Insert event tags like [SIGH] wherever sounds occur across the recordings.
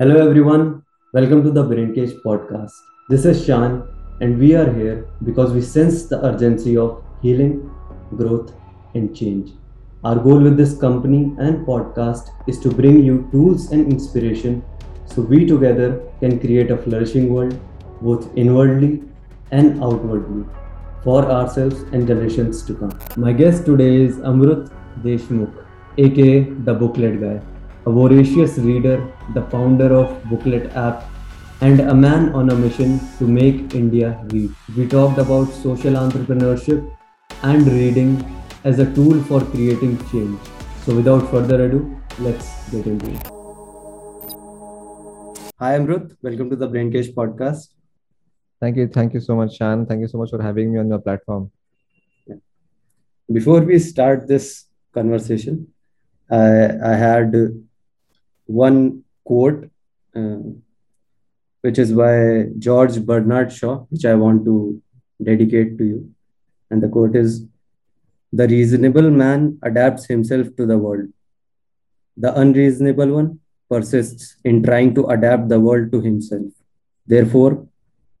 Hello, everyone. Welcome to the Brnkage podcast. This is Shaan, and we are here because we sense the urgency of healing, growth, and change. Our goal with this company and podcast is to bring you tools and inspiration so we together can create a flourishing world, both inwardly and outwardly, for ourselves and generations to come. My guest today is Amrut Deshmukh, aka the Booklet Guy a voracious reader, the founder of Booklet app, and a man on a mission to make India read. We talked about social entrepreneurship and reading as a tool for creating change. So, without further ado, let's get into it. Hi, I'm Amrut. Welcome to the Brnkage podcast. Thank you. Thank you so much, Shaan. Thank you so much for having me on your platform. Before we start this conversation, I, I had one quote, uh, which is by George Bernard Shaw, which I want to dedicate to you. And the quote is The reasonable man adapts himself to the world. The unreasonable one persists in trying to adapt the world to himself. Therefore,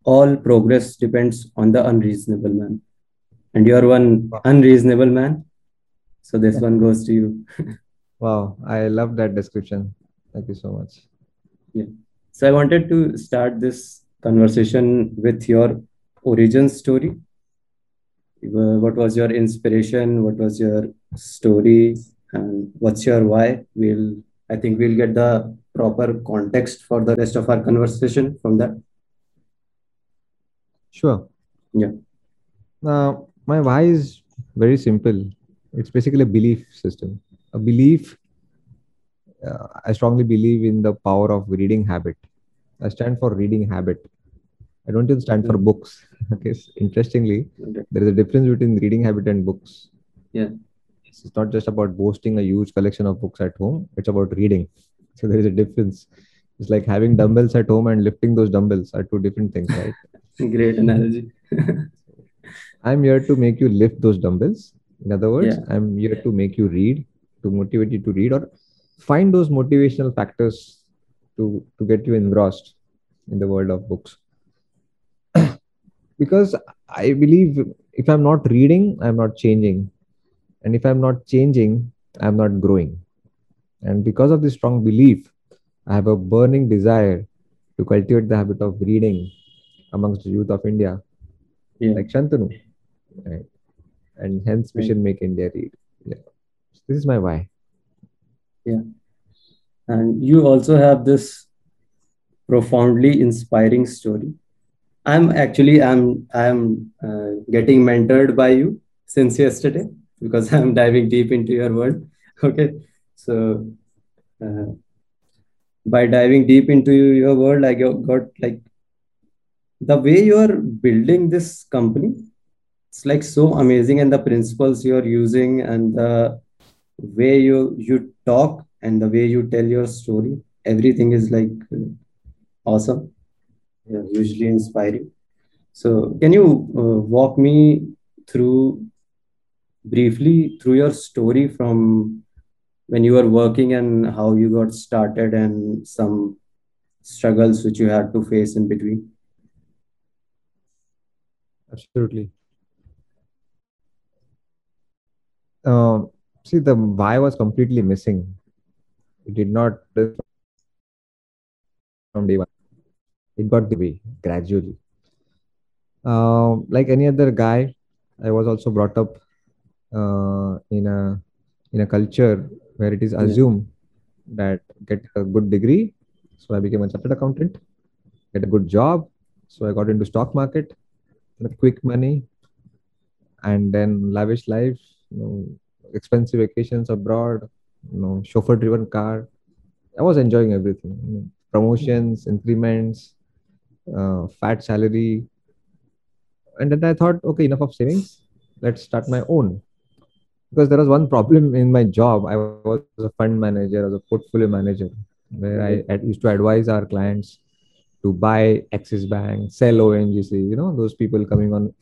all progress depends on the unreasonable man. And you're one unreasonable man. So this one goes to you. [LAUGHS] wow, I love that description. Thank you so much. Yeah. So I wanted to start this conversation with your origin story. Uh, what was your inspiration? What was your story? And what's your why? We'll, I think we'll get the proper context for the rest of our conversation from that. Sure. Yeah. Now, my why is very simple. It's basically a belief system. A belief uh, I strongly believe in the power of reading habit. I stand for reading habit. I don't even stand for hmm. books. [LAUGHS] okay. Interestingly, there is a difference between reading habit and books. Yeah. It's not just about boasting a huge collection of books at home. It's about reading. [LAUGHS] So there is a difference. It's like having dumbbells at home and lifting those dumbbells are two different things, right? [LAUGHS] Great analogy. I'm here to make you lift those dumbbells. In other words, yeah. I'm here to make you read, to motivate you to read, or find those motivational factors to to get you engrossed in the world of books. [CLEARS THROAT] Because i believe if i'm not reading i'm not changing. And if i'm not changing i'm not growing. And because of this strong belief i have a burning desire to cultivate the habit of reading amongst the youth of india yeah. like shantanu right? And hence we should make india read. Yeah. This is my why yeah. And you also have this profoundly inspiring story. I'm actually i'm i'm uh, getting mentored by you since yesterday because [LAUGHS] i'm diving deep into your world. [LAUGHS] Okay. So uh, by diving deep into your world i got, got like the way you're building this company it's like so amazing and the principles you're using and the way you you talk and the way you tell your story everything is like uh, awesome. Yeah, usually inspiring. So can you uh, walk me through briefly through your story from when you were working and how you got started and some struggles which you had to face in between? Absolutely. Uh, see the why was completely missing. It did not from day one. It got the way gradually. Uh, like any other guy i was also brought up uh, in a in a culture where it is assumed yeah. that get a good degree so i became a chartered accountant. Get a good job so i got into stock market quick money and then lavish life you know, expensive vacations abroad, you know, chauffeur-driven car. I was enjoying everything. You know, promotions, increments, uh, fat salary, and then I thought, okay, enough of savings. Let's start my own. Because there was one problem in my job. I was a fund manager, I was a portfolio manager, where I, I used to advise our clients to buy Axis Bank, sell ONGC. You know, those people coming on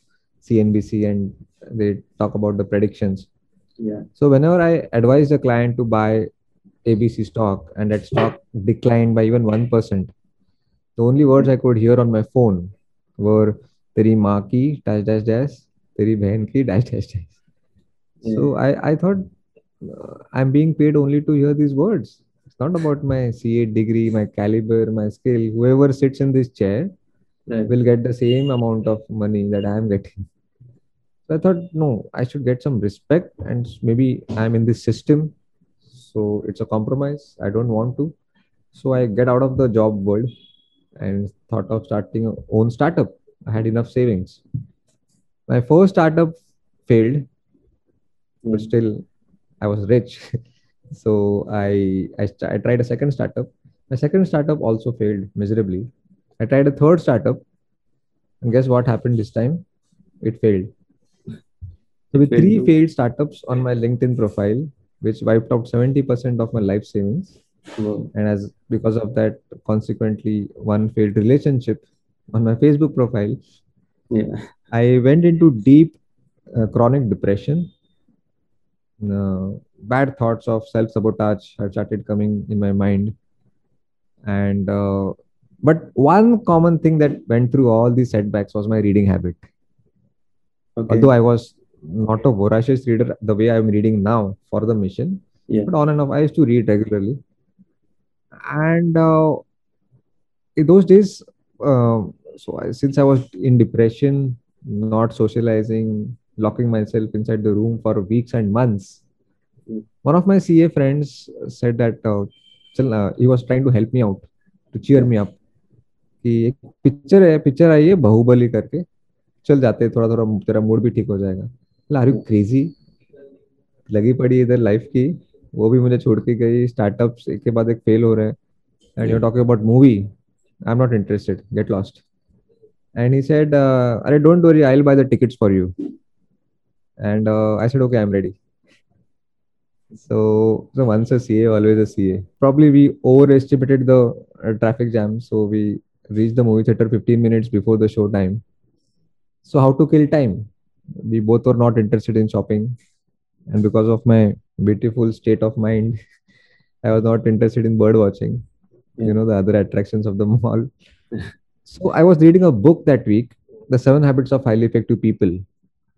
CNBC and they talk about the predictions yeah so whenever i advise a client to buy ABC stock, and that stock declined by even 1%. The only words I could hear on my phone were Teri maa ki dash dash dash, Teri behan ki dash dash dash. So I, I thought uh, I'm being paid only to hear these words. It's not about my CA degree, my caliber, my skill. Whoever sits in this chair Right. will get the same amount of money that I am getting. So I thought, no, I should get some respect, and maybe I'm in this system, so it's a compromise. I don't want to, so I get out of the job world and thought of starting a own startup. I had enough savings. My first startup failed, but hmm. still I was rich. [LAUGHS] so I I, I tried a second startup. My second startup also failed miserably. I tried a third startup, and guess what happened this time? It failed. So with three too. failed startups on my LinkedIn profile, which wiped out 70% of my life savings, Wow. and as because of that, consequently, one failed relationship on my Facebook profile, Yeah. I went into deep uh, chronic depression. Uh, bad thoughts of self sabotage had started coming in my mind, and uh, but one common thing that went through all these setbacks was my reading habit. Okay. Although I was not a voracious reader the way I'm reading now for the mission, Yeah. but on and off, I used to read regularly. And uh, in those days, uh, so I, since I was in depression, not socializing, locking myself inside the room for weeks and months, Mm. one of my CA friends said that uh, uh, he was trying to help me out, to cheer me up. कि एक picture है picture आई है बाहुबली करके चल जाते थोड़ा थोड़ा तेरा मूड भी ठीक हो जाएगा लारू क्रेजी लगी पड़ी इधर लाइफ की। वो भी मुझे छोड़ के गई। स्टार्टअप एक के बाद एक फेल हो रहे हैं। And you talking about movie I am not interested get lost and he said अरे don't worry I will buy the tickets for you and I said okay I am ready so so once a CA always a CA probably we overestimated the traffic jam so we reach the movie theatre 15 minutes before the show time so how to kill time we both were not interested in shopping. And because of my beautiful state of mind [LAUGHS] i was not interested in bird watching you know the other attractions of the mall. [LAUGHS] So i was reading a book that week the seven habits of highly effective people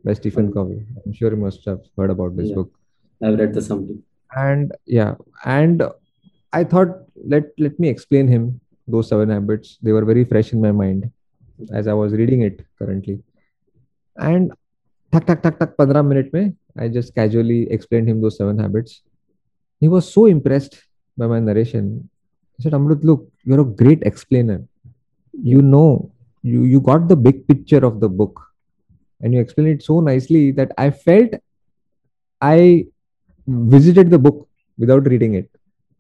by stephen Oh. covey. I'm sure you must have heard about this Yeah. book. I've read the summary. and yeah and i thought let let me explain him those seven habits. They were very fresh in my mind as i was reading it currently. And tak tak tak tak 15 minute mein i just casually explained him those seven habits he was so impressed by my narration he said amrut look you're a great explainer you know you you got the big picture of the book and you explained it so nicely that i felt i visited the book without reading it.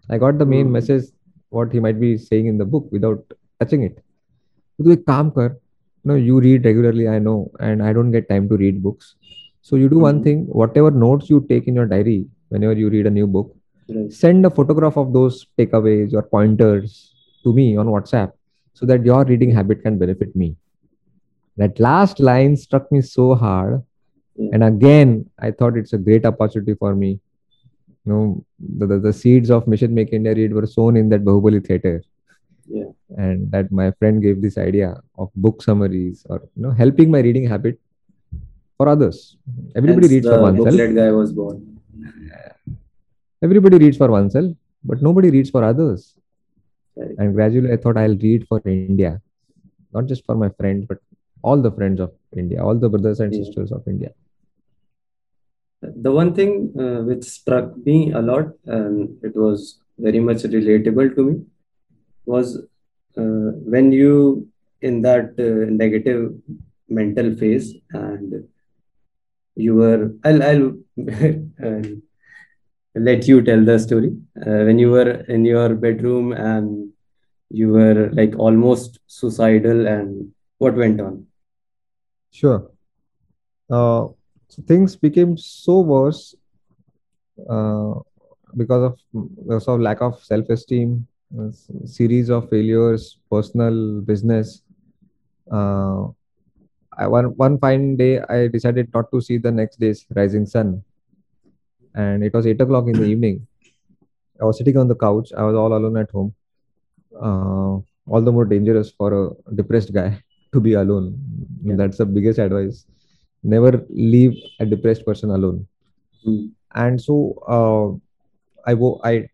I got the main Hmm. message, what he might be saying in the book without touching it. So, एक काम कर, no, you read regularly, I know, and I don't get time to read books. So, you do one Mhm. thing, whatever notes you take in your diary whenever you read a new book, Right. send a photograph of those takeaways or pointers to me on WhatsApp so that your reading habit can benefit me. That last line struck me so hard. Yeah. And again, I thought it's a great opportunity for me. You know, the, the, the seeds of Mission Make India Read were sown in that Bahubali theater. Yeah. And that my friend gave this idea of book summaries or you know helping my reading habit for others. Everybody Hence reads for oneself. booklet guy was born. Everybody reads for oneself, but nobody reads for others. Right. And gradually, I thought I'll read for India, not just for my friends, but all the friends of India, all the brothers and Yeah. sisters of India. The one thing uh, which struck me a lot, and it was very much relatable to me, was uh, when you in that uh, negative mental phase and you were I'll [LAUGHS] I'll let you tell the story uh, when you were in your bedroom and you were like almost suicidal and what went on Sure. Uh, things became so worse uh, because of because of lack of self-esteem, a s- series of failures, personal business. Uh, I, one one fine day, I decided not to see the next day's rising sun, and it was eight o'clock in the [CLEARS THROAT] evening. I was sitting on the couch. I was all alone at home. Uh, all the more dangerous for a depressed guy [LAUGHS] to be alone. Yeah. That's the biggest advice. Never leave a depressed person alone. Mm. And so uh, I wo- I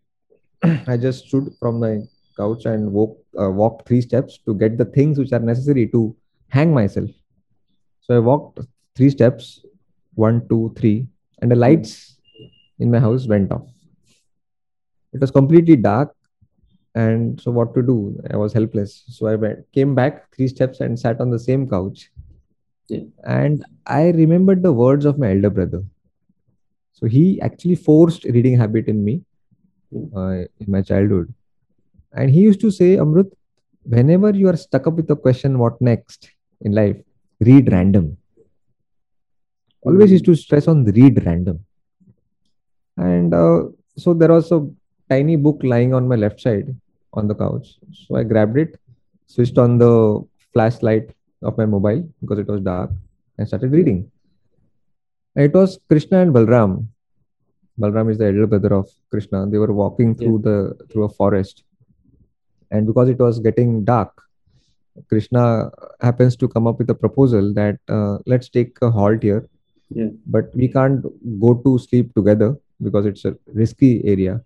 I just stood from my couch and woke, uh, walked three steps to get the things which are necessary to hang myself. So I walked three steps, one, two, three, and the lights in my house went off. It was completely dark, and so what to do? I was helpless. So I went, came back three steps and sat on the same couch. Yeah. And I remembered the words of my elder brother. So he actually forced reading habit in me. Uh, in my childhood. And he used to say, Amrut, whenever you are stuck up with the question, what next in life, read random. Always used to stress on read random. And uh, so there was a tiny book lying on my left side on the couch. So I grabbed it, switched on the flashlight of my mobile because it was dark, and started reading. It was Krishna and Balram. Balram is the elder brother of Krishna. They were walking through the through a forest, and because it was getting dark, Krishna happens to come up with a proposal that uh, let's take a halt here, Yeah. but we can't go to sleep together because it's a risky area.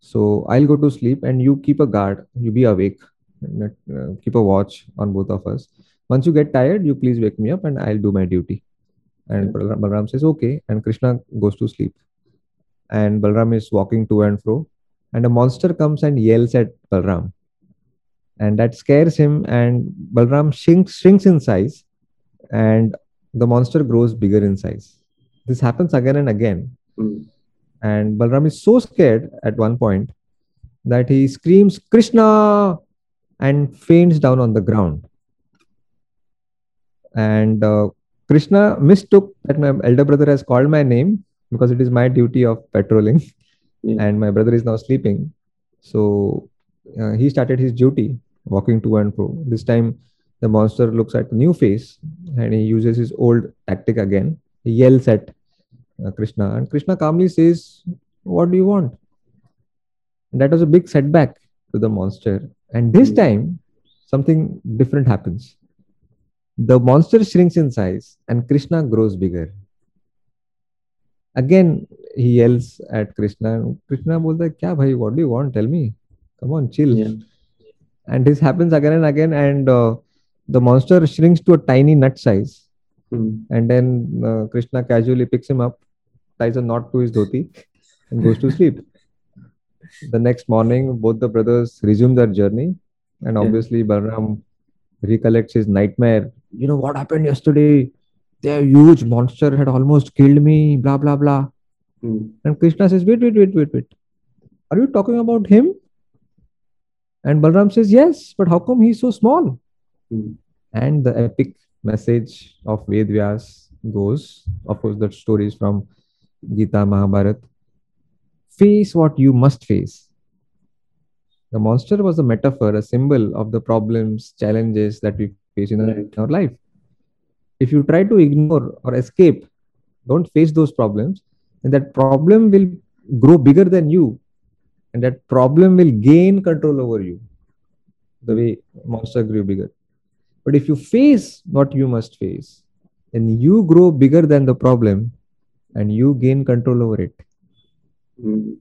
So I'll go to sleep, and you keep a guard. You be awake, and, uh, keep a watch on both of us. Once you get tired, you please wake me up, and I'll do my duty. And Yeah. Balram says okay, and Krishna goes to sleep and Balram is walking to and fro, and a monster comes and yells at Balram, and that scares him, and Balram shrinks, shrinks in size, and the monster grows bigger in size. This happens again and again, Mm. and Balram is so scared at one point that he screams Krishna and faints down on the ground. And uh, Krishna mistook that my elder brother has called my name because it is my duty of patrolling, Yeah. and my brother is now sleeping. So uh, he started his duty, walking to and fro. This time, the monster looks at a new face and he uses his old tactic again. He yells at uh, Krishna, and Krishna calmly says, What do you want? And that was a big setback to the monster. And this Mm. time, something different happens. The monster shrinks in size and Krishna grows bigger again he yells at krishna. Krishna bolta kya bhai what do you want? Tell me. Come on chill. And this happens again and again and uh, the monster shrinks to a tiny nut size. Hmm. And then uh, krishna casually picks him up ties a knot to his dhoti and goes to sleep. The next morning both the brothers resume their journey and obviously yeah. recollects his nightmare. You know what happened yesterday? The huge monster had almost killed me blah blah blah Mm. and Krishna says, wait, wait, wait, wait, wait. Are you talking about him? And Balram says, yes, but how come he's so small? Mm. And the epic message of Ved Vyas goes, of course, that story is from Gita Mahabharat. Face what you must face. The monster was a metaphor, a symbol of the problems, challenges that we face in Right. our life. If you try to ignore or escape, don't face those problems, and that problem will grow bigger than you, and that problem will gain control over you. The way monster grew bigger. But if you face what you must face, then you grow bigger than the problem and you gain control over it. Mm.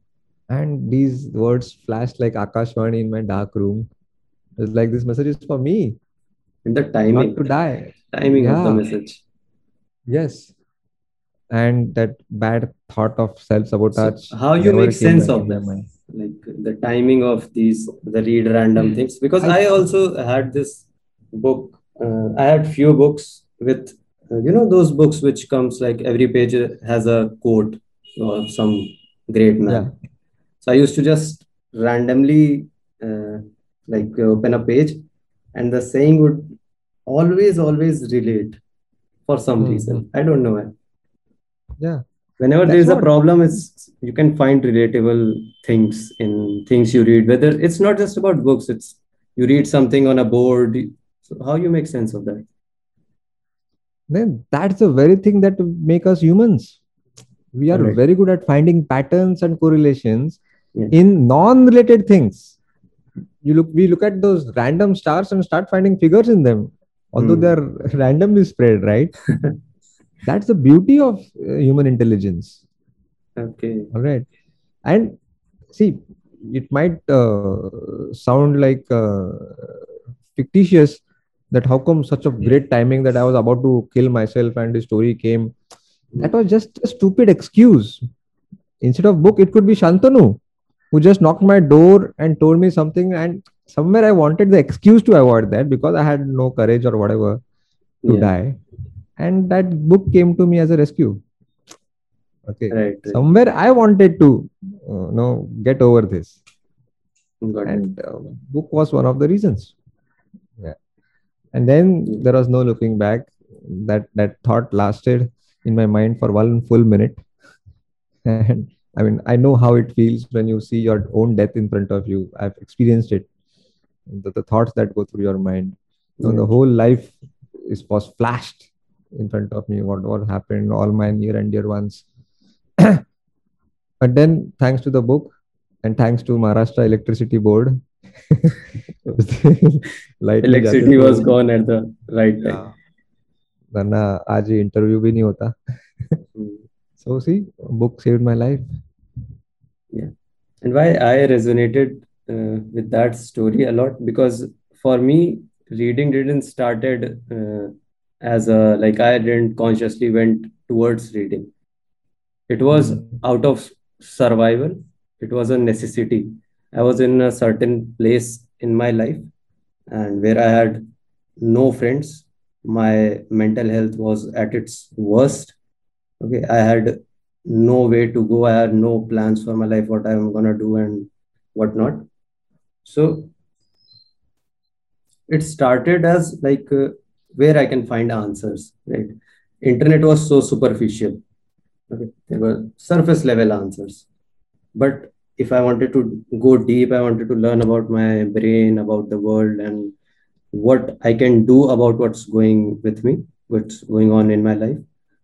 And these words flashed like Akashvani in my dark room. It's like this message is for me, And the not timing, to die. timing of the message. Yes. And that bad thought of self sabotage. So how you make sense of in my this? mind. Like the timing of these, the read random things. Because I- I also had this book. Uh, I had few books with, uh, you know, those books which comes like every page has a quote or some great man. yeah. So I used to just randomly uh, like open a page, and the saying would always, always relate for some Hmm, reason. I don't know why. Yeah. Whenever That's there is a problem, it's you can find relatable things in things you read. Whether it's not just about books, it's you read something on a board. So how you make sense of that? Then that's the very thing that make us humans. We are Correct. very good at finding patterns and correlations Yeah. in non-related things. You look, we look at those random stars and start finding figures in them, although Hmm. they're [LAUGHS] randomly spread, right? [LAUGHS] That's the beauty of uh, human intelligence. Okay. All right. And see, it might uh, sound like uh, fictitious that how come such a great timing that I was about to kill myself and the story came. That was just a stupid excuse. Instead of book, it could be Shantanu who just knocked my door and told me something. And somewhere I wanted the excuse to avoid that because I had no courage or whatever to Yeah. die. And that book came to me as a rescue. Okay Right. right. somewhere i wanted to uh, know get over this Got and uh, book was one of the reasons yeah and then Yeah. there was no looking back that that thought lasted in my mind for one full minute [LAUGHS] and i mean i know how it feels when you see your own death in front of you i've experienced it the, the thoughts that go through your mind you know, the whole life is was flashed in front of me what what happened all my near and dear ones but then thanks to the book and thanks to maharashtra electricity board [LAUGHS] light नहीं जाते Electricity was तो- gone at the right time. Yeah. वरना आज ये interview भी नहीं होता Hmm. so see book saved my life And why I resonated uh, with that story a lot because for me, reading didn't started uh, as a like I didn't consciously went towards reading. It was Mhm. out of survival. It was a necessity. I was in a certain place in my life and where I had no friends. My mental health was at its worst. Okay, I had no way to go. I had no plans for my life, what I'm gonna do and whatnot. So it started as like uh, where I can find answers, right? Internet was so superficial. Okay, there were surface level answers. But if I wanted to go deep, I wanted to learn about my brain, about the world, and what I can do about what's going with me, what's going on in my life.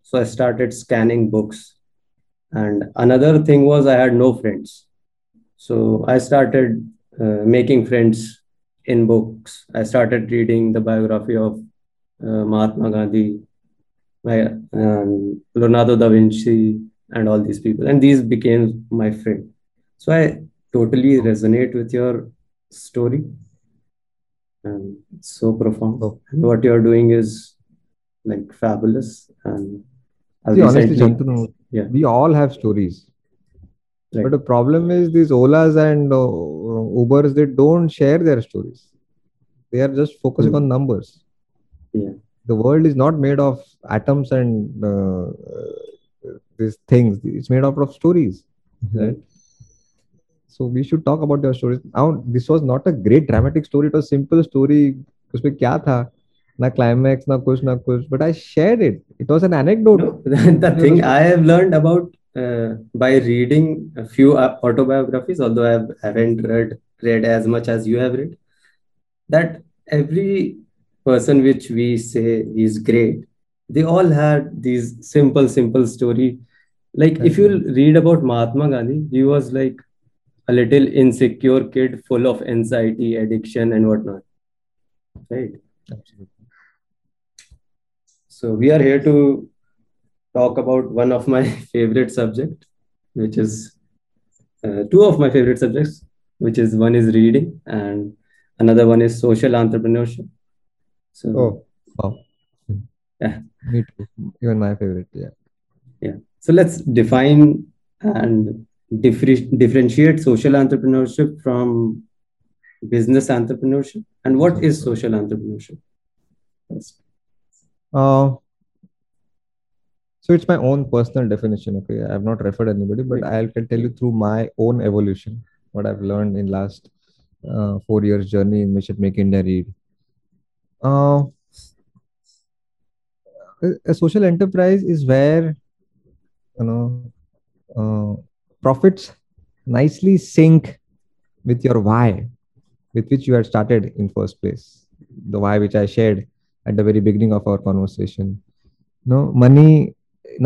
So I started scanning books. And another thing was I had no friends. So I started uh, making friends in books. I started reading the biography of uh, Mahatma Gandhi, my, um, Leonardo da Vinci, and all these people. And these became my friend. So I totally resonate with your story. And it's so profound. Oh. And what you're doing is like fabulous. And I've see honestly Shantanu, Yeah. we all have stories Right. but the problem is these olas and uh, ubers they don't share their stories they are just focusing Hmm. on numbers Yeah. the world is not made of atoms and uh, uh, these things it's made out of stories right so we should talk about your stories now this was not a great dramatic story it was simple story उसमें क्या था na climax, na kush, na kush. But I shared it. It was an anecdote. [LAUGHS] The thing I have learned about uh, by reading a few uh, autobiographies, although I haven't read read as much as you have read, that every person which we say is great, they all had these simple, simple story. Like if you read about Mahatma Gandhi, he was like a little insecure kid, full of anxiety, addiction, and whatnot. Right. Absolutely. So we are here to talk about one of my [LAUGHS] favorite subject, which is uh, two of my favorite subjects, which is one is reading and another one is social entrepreneurship. So oh wow [LAUGHS] Yeah. me too even my favorite yeah Yeah. so let's define and differ- differentiate social entrepreneurship from business entrepreneurship. And what is social entrepreneurship? First. Uh, so it's my own personal definition. Okay, I have not referred anybody, but I can tell you through my own evolution what I've learned in last uh, four years journey in Mission Make India Read. Uh, a, a social enterprise is where you know uh, profits nicely sync with your why, with which you had started in first place. The why which I shared at the very beginning of our conversation. No, money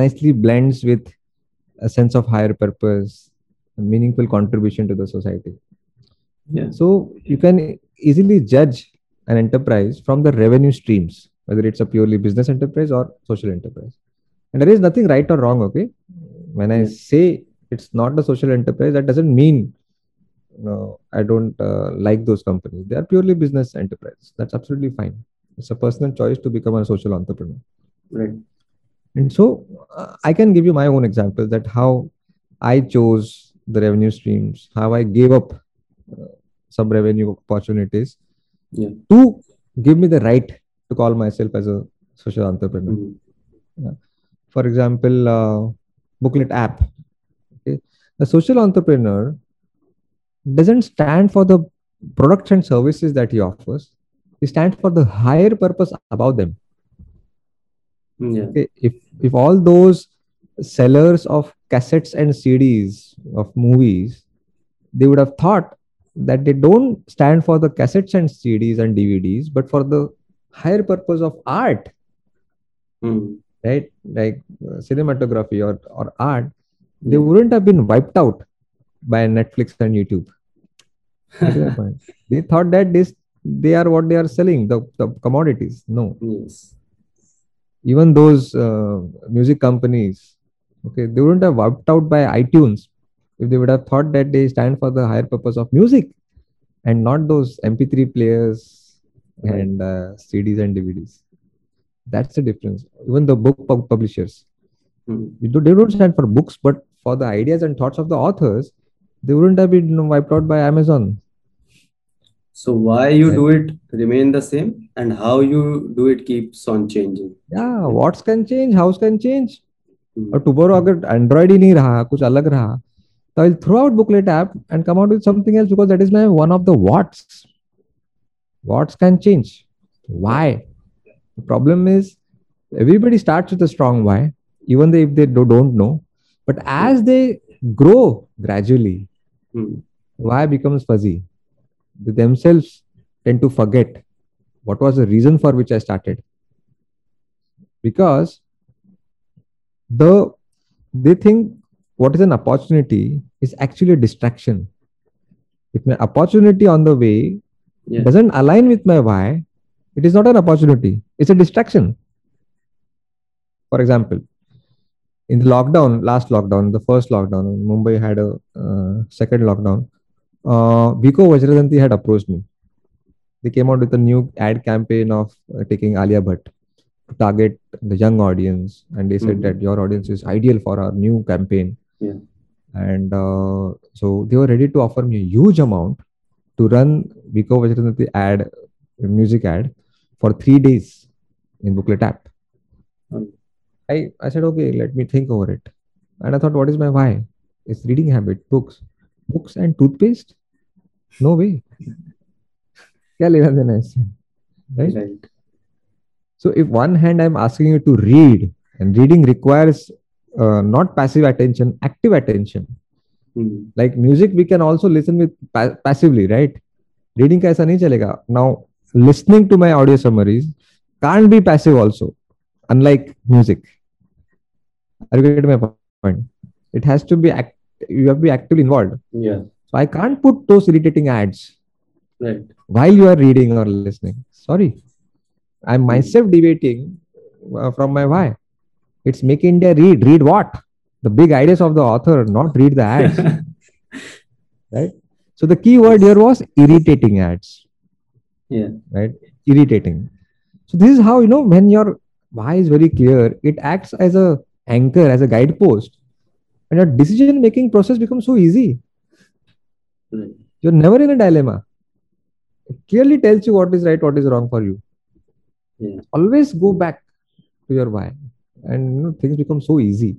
nicely blends with a sense of higher purpose, a meaningful contribution to the society. Yeah. So you can easily judge an enterprise from the revenue streams, whether it's a purely business enterprise or social enterprise. And there is nothing right or wrong. Okay, when I Yeah. say it's not a social enterprise, that doesn't mean no, I don't uh, like those companies. They are purely business enterprise. That's absolutely fine. It's a personal choice to become a social entrepreneur. Right. And so uh, I can give you my own example that how I chose the revenue streams, how I gave up uh, some revenue opportunities Yeah. to give me the right to call myself as a social entrepreneur. Mhm. For example, uh, booklet app. Okay. The social entrepreneur doesn't stand for the products and services that he offers. He stands for the higher purpose about them. Yeah. Okay, if if all those sellers of cassettes and CDs of movies, they would have thought that they don't stand for the cassettes and CDs and DVDs, but for the higher purpose of art, Mhm. right? Like uh, cinematography or, or art, they Yeah. wouldn't have been wiped out by Netflix and YouTube. That is the point. They thought that this they are what they are selling, the, the commodities. No. Yes. even those uh, music companies okay they wouldn't have wiped out by itunes if they would have thought that they stand for the higher purpose of music and not those mp3 players Right. and uh, cds and dvds that's the difference even the book pub- publishers you do- they don't stand for books but for the ideas and thoughts of the authors they wouldn't have been wiped out by amazon So why you Right. do it remain the same and how you do it keeps on changing. yeah what's can change house can change Mhm. और tomorrow अगर Android ही नहीं रहा कुछ अलग रहा तो I throw out booklet app and come out with something else because that is my one of the what's what's can change why the problem is everybody starts with a strong why even if they do, don't know but as they grow gradually Mhm. why becomes fuzzy they themselves tend to forget what was the reason for which i started. Because the they think what is an opportunity is actually a distraction. If my opportunity on the way Yeah. doesn't align with my why it is not an opportunity. It's a distraction. For example in the lockdown last lockdown the first lockdown mumbai had a uh, second lockdown uh, Vico Vajradanti had approached me. They came out with a new ad campaign of uh, taking Alia Bhatt to target the young audience, and they said Mhm. that your audience is ideal for our new campaign. Yeah. And uh, so they were ready to offer me a huge amount to run Vico Vajradanti ad, music ad, for three days in Booklet app. Um, I, I said, okay, let me think over it. And I thought, what is my why? It's reading habit, books. Books and toothpaste no way क्या लेना देना इससे? Right so if one hand I am asking you to read and reading requires not passive attention active attention like music we can also listen with passively right reading का ऐसा नहीं चलेगा. Now listening to my audio summaries can be passive also unlike music You have to be actively involved. Yeah. So I can't put those irritating ads Right. while you are reading or listening. Sorry, I'm myself debating uh, from my why. It's make India read. Read what? The big ideas of the author, not read the ads. [LAUGHS] right? So the key word here was irritating ads. Yeah. Right? Irritating. So this is how you know when your why is very clear, it acts as a anchor, as a guidepost, and your decision making process becomes so easy. Right. You're never in a dilemma. It clearly tells you what is right, what is wrong for you. Yeah. Always go back to your why, and you know, things become so easy.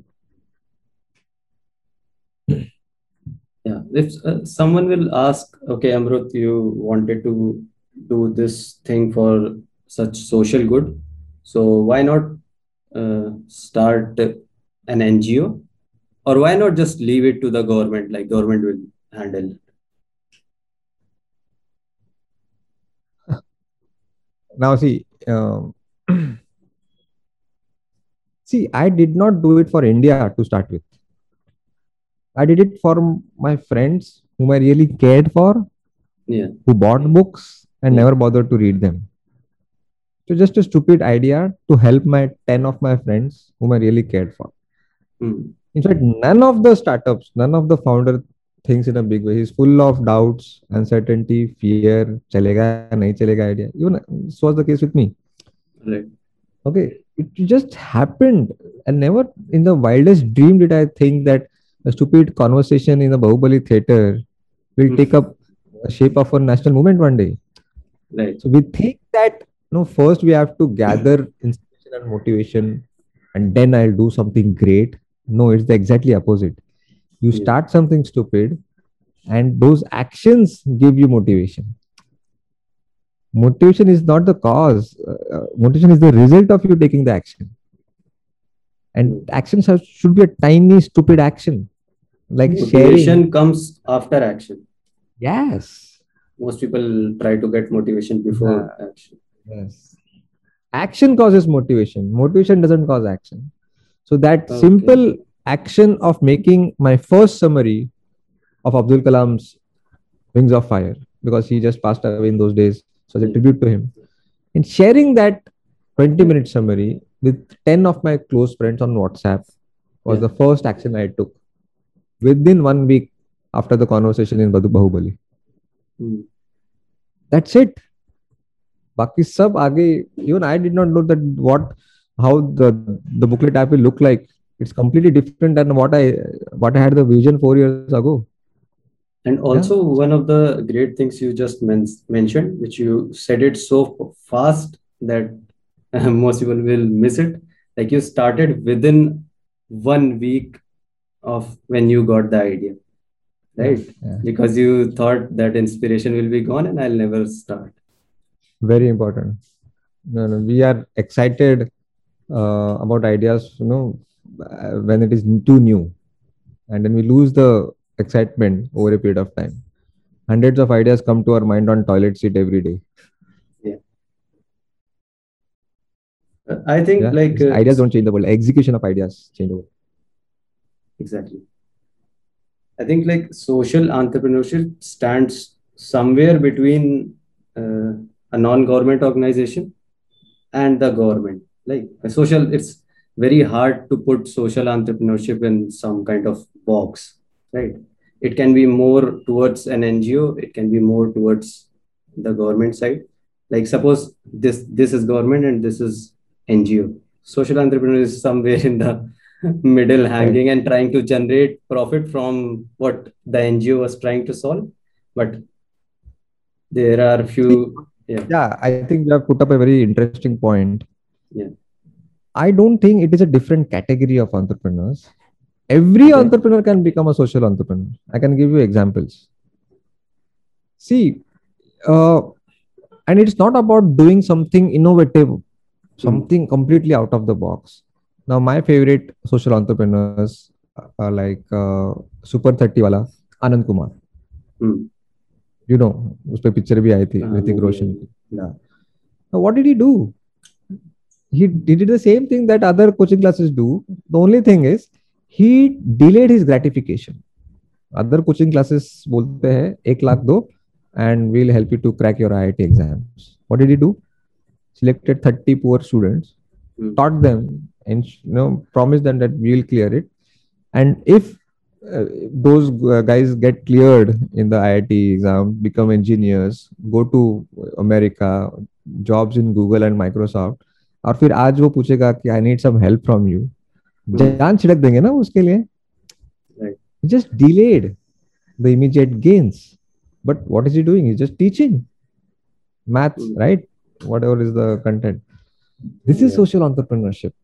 Yeah. If uh, someone will ask, okay, Amrut, you wanted to do this thing for such social good, so why not uh, start an NGO, or why not just leave it to the government? Like government will handle it. [LAUGHS] Now, see, um, [CLEARS THROAT] see, I did not do it for India to start with. I did it for my friends whom I really cared for, Yeah. who bought books and Yeah. never bothered to read them. So just a stupid idea to help my 10 of my friends whom I really cared for. Hmm. In fact, none of the startups, none of the founder thinks in a big way. He's full of doubts, uncertainty, fear, chalega, nahi chalega idea. Even this was the case with me. Right. Okay, it just happened. And never in the wildest dream did I think that a stupid conversation in the Bahubali theater will Hmm. take up a shape of a national movement one day. Right. So we think that no, first we have to gather inspiration and motivation, and then I'll do something great. No, it's the exactly opposite. You Yeah. start something stupid, and those actions give you motivation. Motivation is not the cause. Uh, uh, motivation is the result of you taking the action. And actions have, should be a tiny, stupid action, like sharing. Motivation comes after action. Yes. Most people try to get motivation before action. Yes. Action causes motivation. Motivation doesn't cause action. So that okay. simple action of making my first summary of Abdul Kalam's Wings of Fire, because he just passed away in those days, so as a hmm. tribute to him, and sharing that 20 minute summary with 10 of my close friends on WhatsApp was yeah. the first action I took within one week after the conversation in Bahubali. Hmm. That's it. Baki sab aage, even I did not know that what how the the booklet app will look like. It's completely different than what I what I had the vision four years ago. And also, one of the great things you just men- mentioned, which you said it so fast that [LAUGHS] most people will miss it. Like you started within one week of when you got the idea, right? Yeah. Because you thought that inspiration will be gone and I'll never start. Very important. No, no, we are excited uh, about ideas, you know, uh, when it is too new, and then we lose the excitement over a period of time. Hundreds of ideas come to our mind on toilet seat every day. Yeah. I think Yeah, like uh, ideas don't change the world. Execution of ideas change the world. Exactly. I think like social entrepreneurship stands somewhere between uh, a non-government organization and the government. Like social, it's very hard to put social entrepreneurship in some kind of box, right? It can be more towards an NGO, it can be more towards the government side. Like suppose this this is government and this is NGO. Social entrepreneur is somewhere in the [LAUGHS] middle hanging and trying to generate profit from what the NGO was trying to solve. But there are few, yeah, Yeah, I think you have put up a very interesting point Yeah. I don't think it is a different category of entrepreneurs. Every Okay. entrepreneur can become a social entrepreneur. I can give you examples. See, uh, and it's not about doing something innovative, something completely out of the box. Now, my favorite social entrepreneurs are like uh, Super 30 wala, Anand Kumar. Hmm. You know, उस पे picture भी आई थी हाँ, Hrithik movie रोशन आई की. Yeah. Now, what did he do? He, he did the same thing that other coaching classes do. The only thing is he delayed his gratification. Other coaching classes बोलते हैं एक लाख दो and we'll help you to crack your IIT exams. What did he do? Selected 30 poor students, Hmm. taught them, and you know, promised them that we'll clear it. And if uh, those uh, guys get cleared in the IIT exam, become engineers, go to America, jobs in Google and Microsoft, और फिर आज वो पूछेगा कि I need some help from you जान छिड़क देंगे ना उसके लिए just delayed the immediate gains but what is he doing he's just teaching maths Mm. right whatever is the content this is Yeah. social entrepreneurship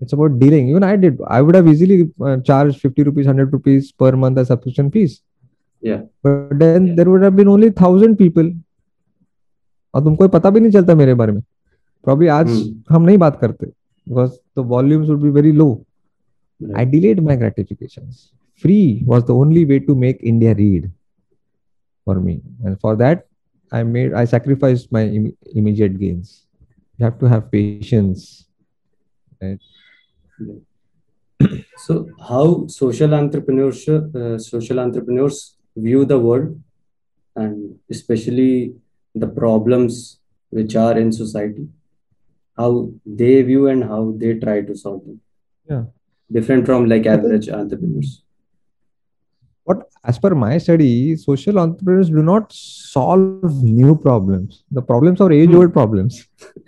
it's about dealing even i did i would have easily uh, charged 50 rupees 100 rupees per month as subscription fees Yeah. but then yeah. there would have been only 1000 people और तुमको पता भी नहीं चलता मेरे बारे में probably आज हम नहीं बात करते because the volumes would be very low I delayed my gratifications free was the only way to make India read for me and for that I made I sacrificed my immediate gains you have to have patience right so how social entrepreneurship uh, social entrepreneurs view the world and especially the problems which are in society how they view and how they try to solve them Yeah. different from like average entrepreneurs what as per my study, social entrepreneurs do not solve new problems. The problems are age-old problems.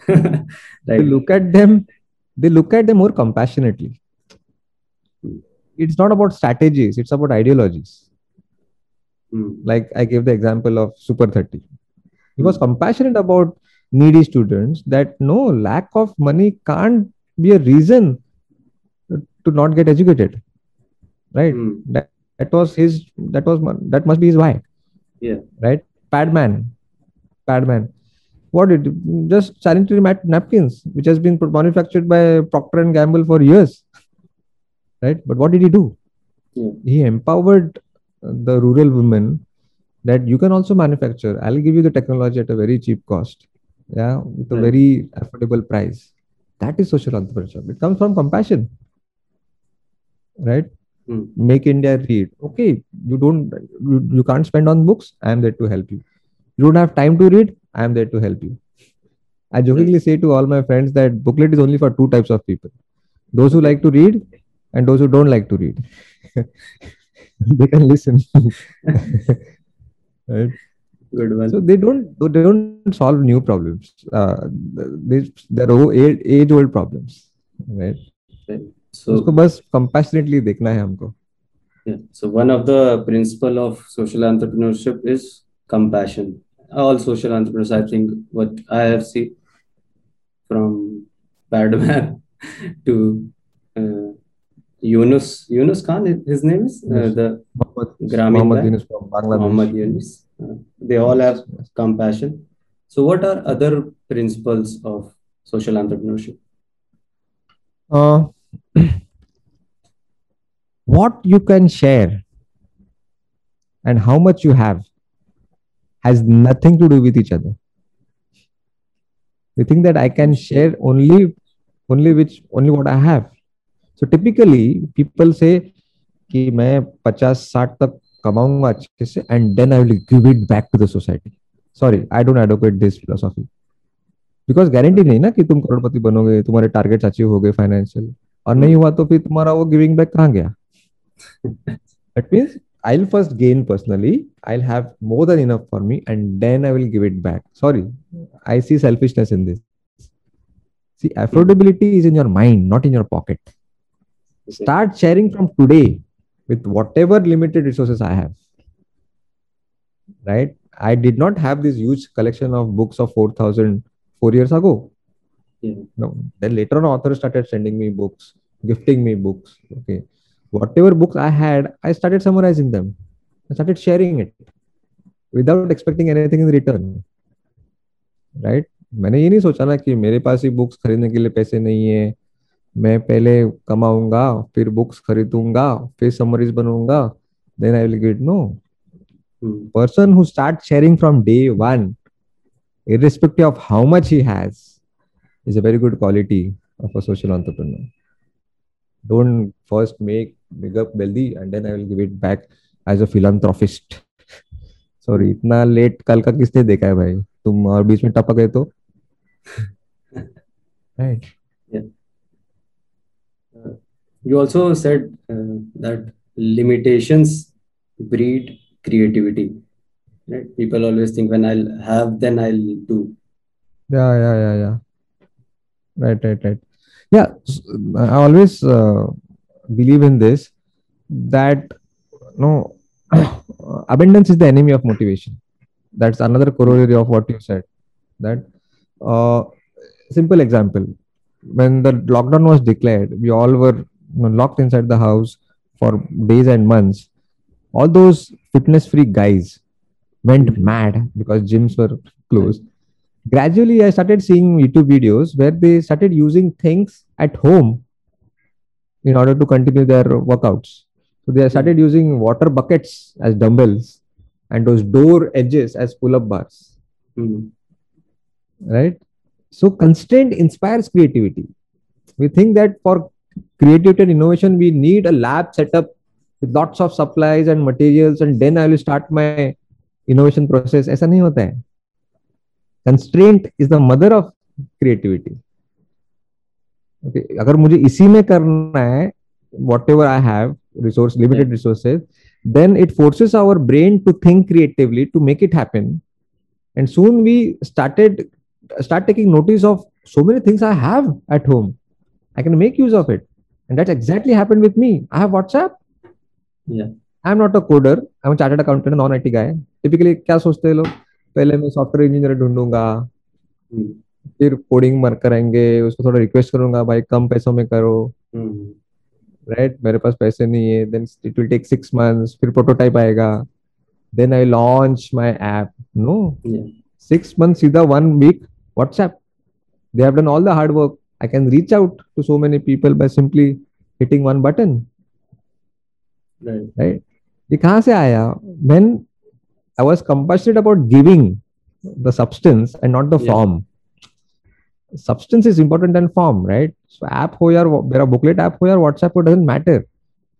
[LAUGHS] They look at them, they look at them more compassionately. It's not about strategies, it's about ideologies. Hmm. Like I gave the example of Super 30. He was Hmm. compassionate about needy students that no lack of money can't be a reason to not get educated. Right? Hmm. That that was his that was that must be his why. yeah right? Padman, Padman. What did just sanitary mat- napkins, which has been manufactured by Procter and Gamble for years, right? But what did he do? yeah He empowered the rural women that you can also manufacture. I'll give you the technology at a very cheap cost, yeah, with a right very affordable price. That is social entrepreneurship. It comes from compassion, right? Hmm. Make India read. Okay, you don't, you, you can't spend on books. I am there to help you. You don't have time to read. I am there to help you. I jokingly say to all my friends that booklet is only for two types of people: those who like to read and those who don't like to read. [LAUGHS] they can listen, [LAUGHS] right? good one. So they don't they don't solve new problems. Uh, they're old age old problems, right? right. So उसको बस compassionately देखना है हमको. Yeah. So one of the principle of social entrepreneurship is compassion. All social entrepreneurs, I think, what I have seen from Padman [LAUGHS] to uh, Yunus Yunus Khan, his name is uh, the Mohammed Grameen Mohammed Yunus from Bangladesh. Muhammad Yunus uh, they all have Yes, yes. compassion so what are other principles of social entrepreneurship Uh, [CLEARS THROAT] what you can share and how much you have has nothing to do with each other. We think that I can share only only which only what I have. So typically people say कि मैं पचास साठ तक कमाऊँगा अच्छे से and then I will give it back to the society. Sorry, I don't advocate this philosophy. Because guarantee नहीं ना कि तुम करोड़पति बनोगे तुम्हारे टारगेट्स अचीव हो गए फाइनेंशियल और नहीं हुआ तो फिर तुम्हारा वो गिविंग बैक कहाँ गया that means I will first gain personally I will have more than enough for me and then I will give it back sorry I see selfishness in this See, affordability is in your mind, not in your pocket. Okay. Start sharing from today with whatever limited resources I have. Right? I did not have this huge collection of books of 4,000 four years ago. Yeah. No. Then later on, authors started sending me books, gifting me books. Okay. Whatever books I had, I started summarizing them. I started sharing it without expecting anything in return. Right? मैंने ये नहीं सोचा ना कि मेरे पास ही books खरीदने के लिए पैसे नहीं है मैं पहले कमाऊँगा फिर बुक्स खरीदूँगा फिर summaries बनूँगा then I will get no person who start sharing from day one irrespective of how much he has is a very good quality of a social entrepreneur don't first make big up wealthy and then I will give it back as a philanthropist sorry इतना late कल का किसने देखा है भाई? तुम और बीच में टपक गए तो? [LAUGHS] Right. You also said uh, that limitations breed creativity. Right? People always think when I'll have, then I'll do. yeah yeah yeah yeah right right right yeah i always uh, believe in this that no [COUGHS] abundance is the enemy of motivation that's another corollary of what you said that uh, simple example when the lockdown was declared we all were know, locked inside the house for days and months all those fitness freak guys went mad because gyms were closed. Gradually i started seeing youtube videos where they started using things at home in order to continue their workouts. So they started using water buckets as dumbbells and those door edges as pull-up bars. Hmm. right? So constraint inspires creativity. We think that for creativity and innovation, we need a lab setup with lots of supplies and materials, and then I will start my innovation process. ऐसा नहीं होता है. Constraint is the mother of creativity. Okay, अगर मुझे इसी में करना है, whatever I have, resource limited Yeah. resources, then it forces our brain to think creatively to make it happen. And soon we started start taking notice of so many things I have at home. I can make use of it. And that's exactly happened with me. I have WhatsApp. Yeah. I'm not a coder. I'm a chartered accountant, non IT guy. Typically, क्या सोचते हैं लोग पहले मैं software engineer ढूंढूँगा Hmm. फिर coding मर करेंगे उसको थोड़ा रिक्वेस्ट करूँगा भाई कम पैसों में करो Hmm. राइट मेरे पास पैसे नहीं है then it will take six months फिर प्रोटोटाइप आएगा then I launch my app no six months either one week whatsapp they have done all the hard work i can reach out to so many people by simply hitting one button Right. right ये कहाँ से आया when i was compassionate about giving the substance and not the Yeah. form substance is important than form right so app हो यार मेरा booklet app हो यार whatsapp हो doesn't matter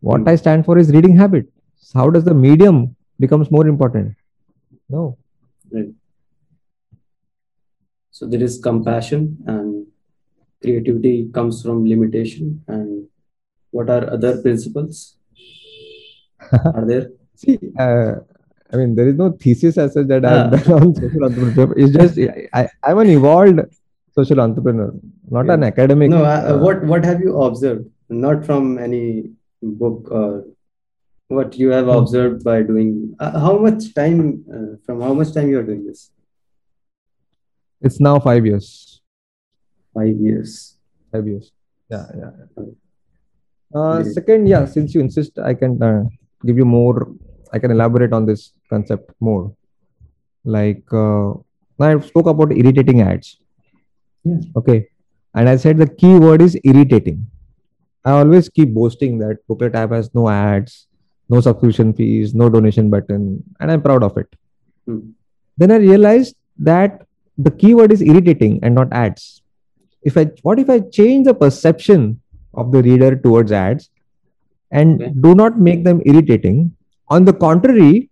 what Hmm. i stand for is reading habit so how does the medium becomes more important no So there is compassion and creativity comes from limitation. And what are other principles? Are there? [LAUGHS] See, uh, I mean, there is no thesis as such that I've Ah. done on social entrepreneurship. It's just [LAUGHS] I, I'm an evolved social entrepreneur, not an academic. No, uh, uh, what what have you observed? Not from any book or what you have Hmm. observed by doing. Uh, how much time? Uh, from how much time you are doing this? It's now five years. Five years. Five years. Yeah, yeah. yeah. Uh, Great. second, yeah. Since you insist, I can uh, give you more. I can elaborate on this concept more. Like uh, I spoke about irritating ads. Yeah. Okay, and I said the key word is irritating. I always keep boasting that Booklet app has no ads, no subscription fees, no donation button, and I'm proud of it. Hmm. Then I realized that the keyword is irritating and not ads. If I what if I change the perception of the reader towards ads and Okay. do not make them irritating? On the contrary,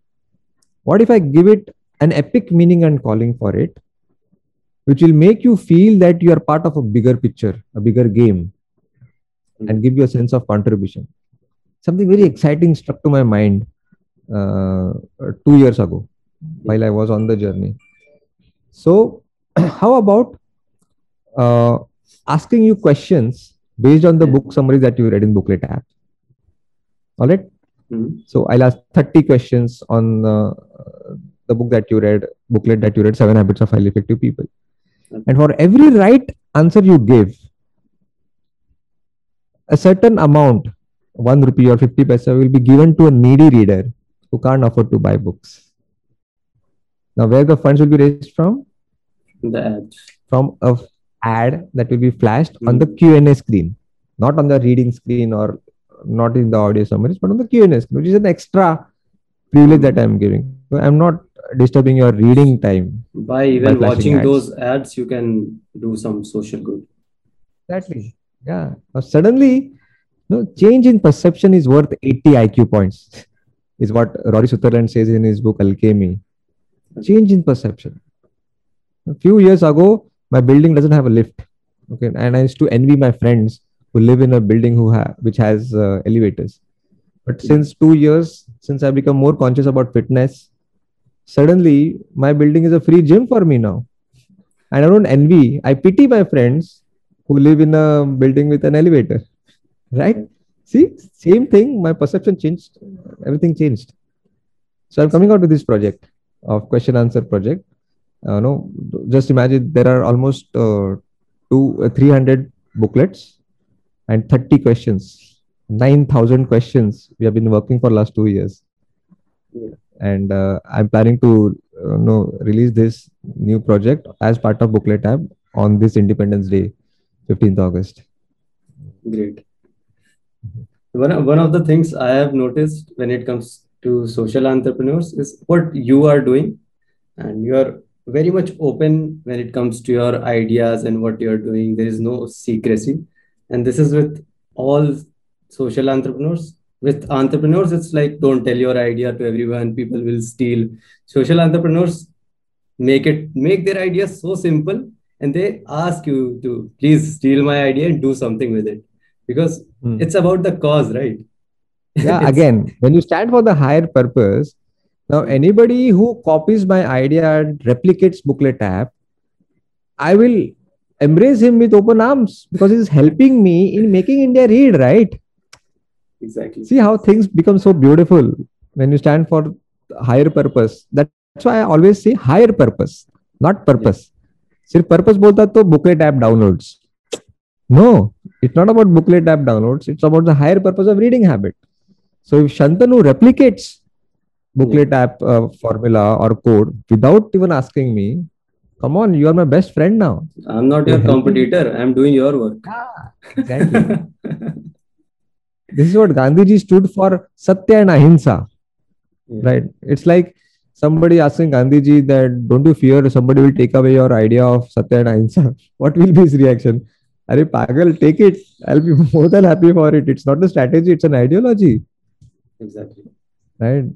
what if I give it an epic meaning and calling for it, which will make you feel that you are part of a bigger picture, a bigger game, and give you a sense of contribution? Something very exciting struck to my mind uh, two years ago while I was on the journey. So, [CLEARS THROAT] how about uh, asking you questions based on the book summaries that you read in Booklet app? All right. Hmm. So I'll ask 30 questions on uh, the book that you read, booklet that you read, Seven Habits of Highly Effective People. Okay. And for every right answer you give, a certain amount, one rupee or 50 paisa, will be given to a needy reader who can't afford to buy books. Now, where the funds will be raised from? The ads. From a ad that will be flashed on hmm. the Q&A screen, not on the reading screen or not in the audio summaries, but on the Q&A screen, which is an extra privilege that I'm giving. So I'm not disturbing your reading time. By even flashing watching ads. those ads, you can do some social good. Exactly. Yeah. Now suddenly, no change in perception is worth 80 IQ points, is what Rory Sutherland says in his book Alchemy. Change in perception. A few years ago, my building doesn't have a lift. Okay, and I used to envy my friends who live in a building who have which has uh, elevators. But since two years, since I become more conscious about fitness, suddenly my building is a free gym for me now. And I don't envy. I pity my friends who live in a building with an elevator. [LAUGHS] Right? See, same thing. My perception changed. Everything changed. So I'm coming out with this project of question answer project. Uh, no, just imagine there are almost uh, two, uh, 300 booklets and 30 questions, 9,000 questions. We have been working for last two years. Yeah. And uh, I'm planning to uh, no, release this new project as part of Booklet app on this Independence Day, 15th August. Great. One of, one of the things I have noticed when it comes to social entrepreneurs is what you are doing, and you are very much open when it comes to your ideas and what you're doing. There is no secrecy, and this is with all social entrepreneurs. With entrepreneurs, it's like don't tell your idea to everyone, people will steal. Social entrepreneurs make it make their ideas so simple and they ask you to please steal my idea and do something with it because Hmm. it's about the cause right [LAUGHS] yeah again when you stand for the higher purpose now anybody who copies my idea and replicates booklet app i will embrace him with open arms because he's helping me in making india read right exactly see how things become so beautiful when you stand for higher purpose that's why i always say higher purpose not purpose सिर्फ purpose बोलता तो booklet app downloads no it's not about booklet app downloads it's about the higher purpose of reading habit so if shantanu replicates Booklet app uh, formula or code without even asking me come on you are my best friend now i'm not your competitor i'm doing your work ah, exactly this is what gandhiji stood for satya and ahimsa Yeah. right it's like somebody asking gandhiji that don't you fear somebody will take away your idea of satya and ahimsa what will be his reaction Arey pagal take it i'll be more than happy for it it's not a strategy it's an ideology exactly right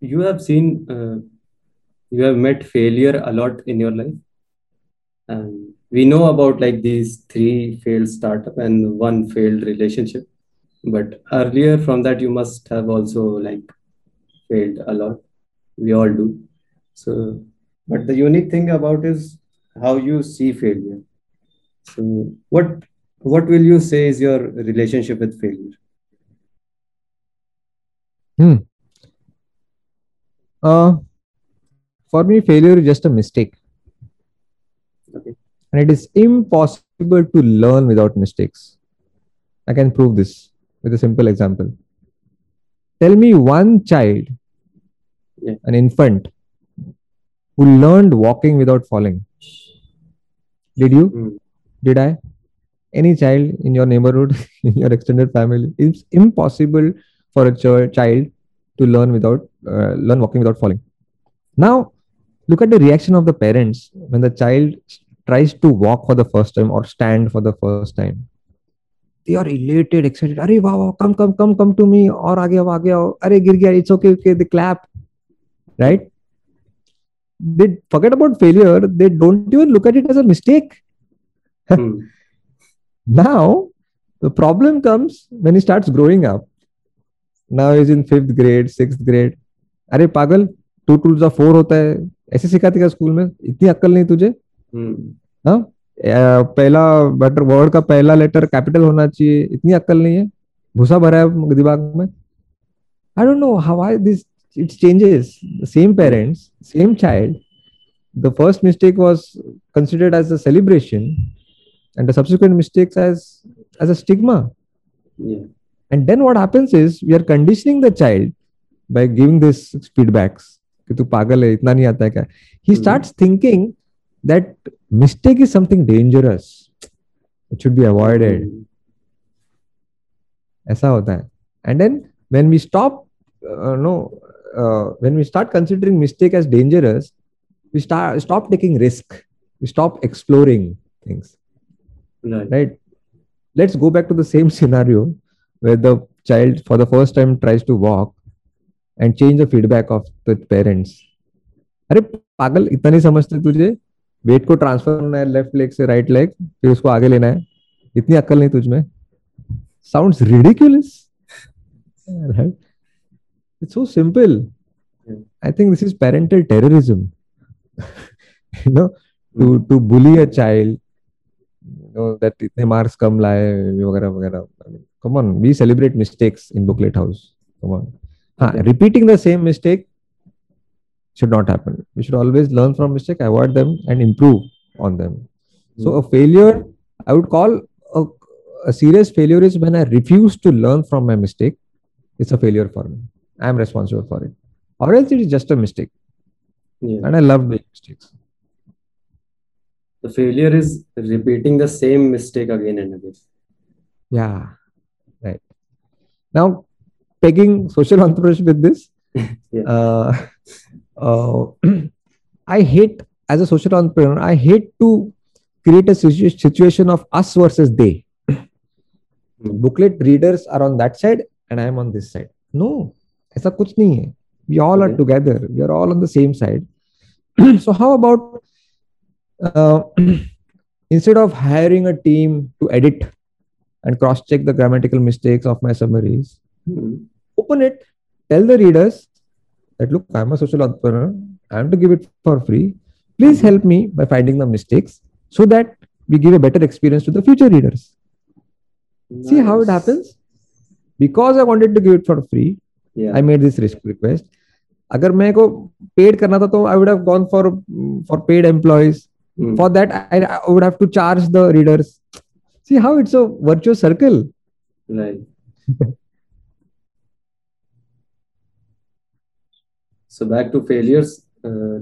you have seen uh, you have met failure a lot in your life. And we know about like these three failed startup and one failed relationship. But earlier from that you must have also like failed a lot. We all do. So but the unique thing about is how you see failure. So what what will you say is your relationship with failure uh for me failure is just a mistake. Okay. and it is impossible to learn without mistakes. I can prove this with a simple example. Tell me one child Yeah. an infant who learned walking without falling. Did you? Hmm. did i? Any child in your neighborhood [LAUGHS] in your extended family? It's impossible for a ch- child to learn without uh, learn walking without falling. Now look at the reaction of the parents when the child tries to walk for the first time or stand for the first time. They are elated excited. Arey, wow, wow come come come come to me. Or aage aao, aage aao. Gir gaya. It's okay okay. They clap. Right? They forget about failure. They don't even look at it as a mistake. Hmm. [LAUGHS] now the problem comes when he starts growing up now is in fifth grade six grade अरे पागल to to जो four होता है। ऐसे सिखाते क्या school में? इतनी अक्ल नहीं तुझे? हम्म। हाँ? पहला बटर वर्ड का पहला लेटर कैपिटल होना चाहिए। इतनी अक्ल नहीं है। भूसा भरा है दिमाग में। I don't know how are this it's changes same parents same child the first mistake was considered as a celebration and the subsequent mistakes as as a stigma and then what happens is we are conditioning the child by giving this feedbacks कि तू पागल है इतना नहीं आता है क्या he Hmm. starts thinking that mistake is something dangerous it should be avoided Hmm. ऐसा होता है and then when we stop uh, no uh, when we start considering mistake as dangerous we start stop taking risk we stop exploring things Right. right let's go back to the same [LAUGHS] scenario where the child for the first time tries to walk and change the feedback of the parents. अरे पागल, इतना नहीं समझते तुझे? Wait को transfer करना है left leg से राइट लेग फिर उसको आगे लेना है। इतनी अक्कल नहीं तुझमें। Sounds ridiculous right it's so simple I think this is parental terrorism you know to to bully a child no that इतने मार्क्स कम लाए, वगैरह वगैरह। Come on we celebrate mistakes in booklet house. Come on. Repeating the same mistake should not happen. We should always learn from mistake avoid them and improve on them. Hmm. So a failure i would call a, a serious failure is when i refuse to learn from my mistake. It's a failure for me. I am responsible for it. Or else it is just a mistake. Yeah. and i love doing mistakes. The failure is repeating the same mistake again and again. yeah now pegging social [LAUGHS] entrepreneurship with this Yeah. uh, uh, [CLEARS THROAT] i hate as a social entrepreneur i hate to create a situ- situation of us versus they Hmm. booklet readers are on that side and i am on this side no ऐसा कुछ नहीं है we all are Okay. together we are all on the same side [CLEARS THROAT] so how about uh, [CLEARS THROAT] instead of hiring a team to edit and cross check the grammatical mistakes of my summaries Hmm. open it tell the readers that look i'm a social entrepreneur i am to give it for free please help me by finding the mistakes so that we give a better experience to the future readers see how it Nice. happens because i wanted to give it for free Yeah. i made this risk request अगर मेरे को paid करना था तो I would have gone for for paid employees Hmm. for that I, I would have to charge the readers see how it's a virtuous circle Right. [LAUGHS] so back to failures. Uh,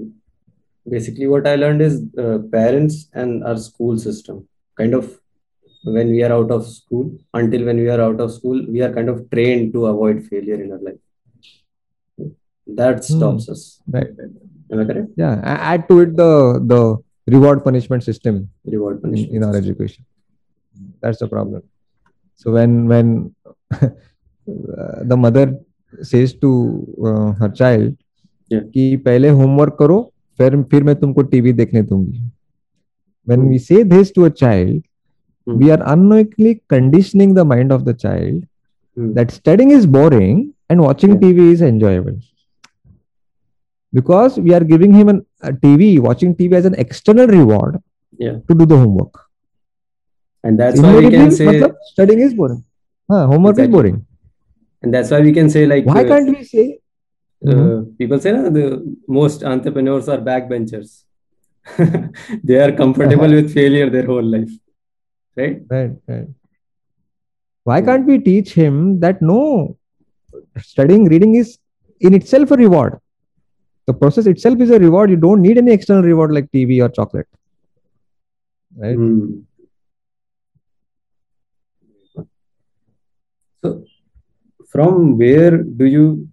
basically, what I learned is uh, parents and our school system kind of when we are out of school until when we are out of school we are kind of trained to avoid failure in our life. That stops us. right Am I correct? yeah add to it the the reward punishment system Reward in, punishment. in our education that's the problem so when when uh, the mother says to uh, her child Yeah. कि पहले homework करो फिर फिर मैं तुमको TV देखने दूँगी when Hmm. we say this to a child Hmm. we are unknowingly conditioning the mind of the child Hmm. that studying is boring and watching Yeah. TV is enjoyable. Because we are giving him an, a TV, watching TV as an external reward Yeah. to do the homework. And that's why we can say, studying is boring. Huh, homework Exactly. is boring. and that's why we can say like Why uh, can't we say? uh, people say na, the most entrepreneurs are backbenchers. [LAUGHS] they are comfortable [LAUGHS] with failure their whole life, right? Right, right. Why can't we teach him that no, studying, reading is in itself a reward. The process itself is a reward. You don't need any external reward like TV or chocolate. Right? Hmm. So, from where do you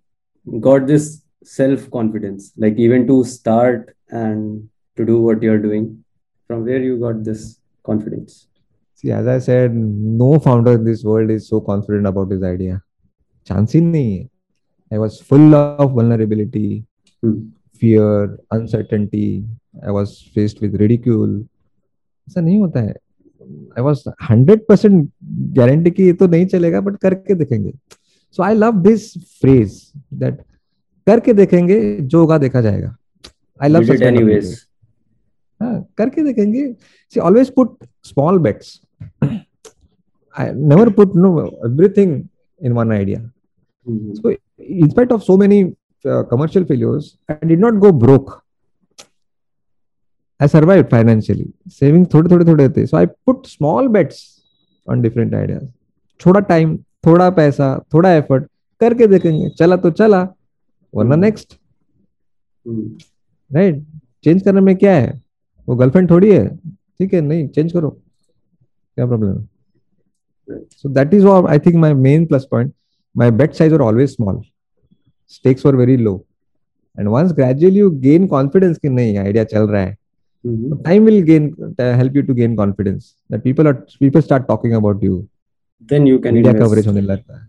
got this self confidence, like even to start and to do what you're doing? From where you got this confidence? See, as I said, no founder in this world is so confident about his idea. Chance ही नहीं है. I was full of vulnerability, Hmm. fear, uncertainty. I was faced with ridicule. ऐसा नहीं होता है. I was hundred percent guarantee की ये तो नहीं चलेगा बट करके देखेंगे। So I love this phrase that करके देखेंगे जो होगा देखा जाएगा। आई लव एनीवेज करके देखेंगे। See always put small bets I never put no everything in one idea so in spite of so many uh, commercial failures i did not go I survived financially. Saving थोड़े थोड़े थोड़े थे. So I put small bets on different ideas. थोड़ा time, थोड़ा पैसा, थोड़ा effort करके देखेंगे. चला तो चला, वरना Hmm. Next Hmm. Right change करने में क्या है वो गर्लफ्रेंड थोड़ी है ठीक है नहीं चेंज करो क्या प्रॉब्लम है. So that is I think my main plus point my bet size are always small stakes were very low and once gradually you gain confidence कि नहीं आइडिया चल रहा है mm-hmm. time will gain uh, help you to gain confidence that people are people start talking about you. Then you can media coverage something like that.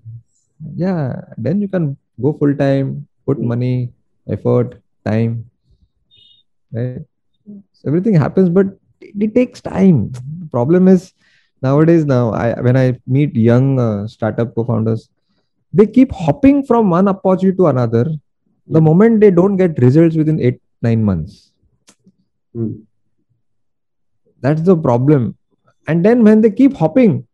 Yeah then you can go full time put mm-hmm. money effort time right? So everything happens but it, takes time. The problem is nowadays now i when i meet young uh, startup co-founders they keep hopping from one opportunity to another. The moment they don't get results within 8 9 months. Hmm. that's the problem. And then when they keep hopping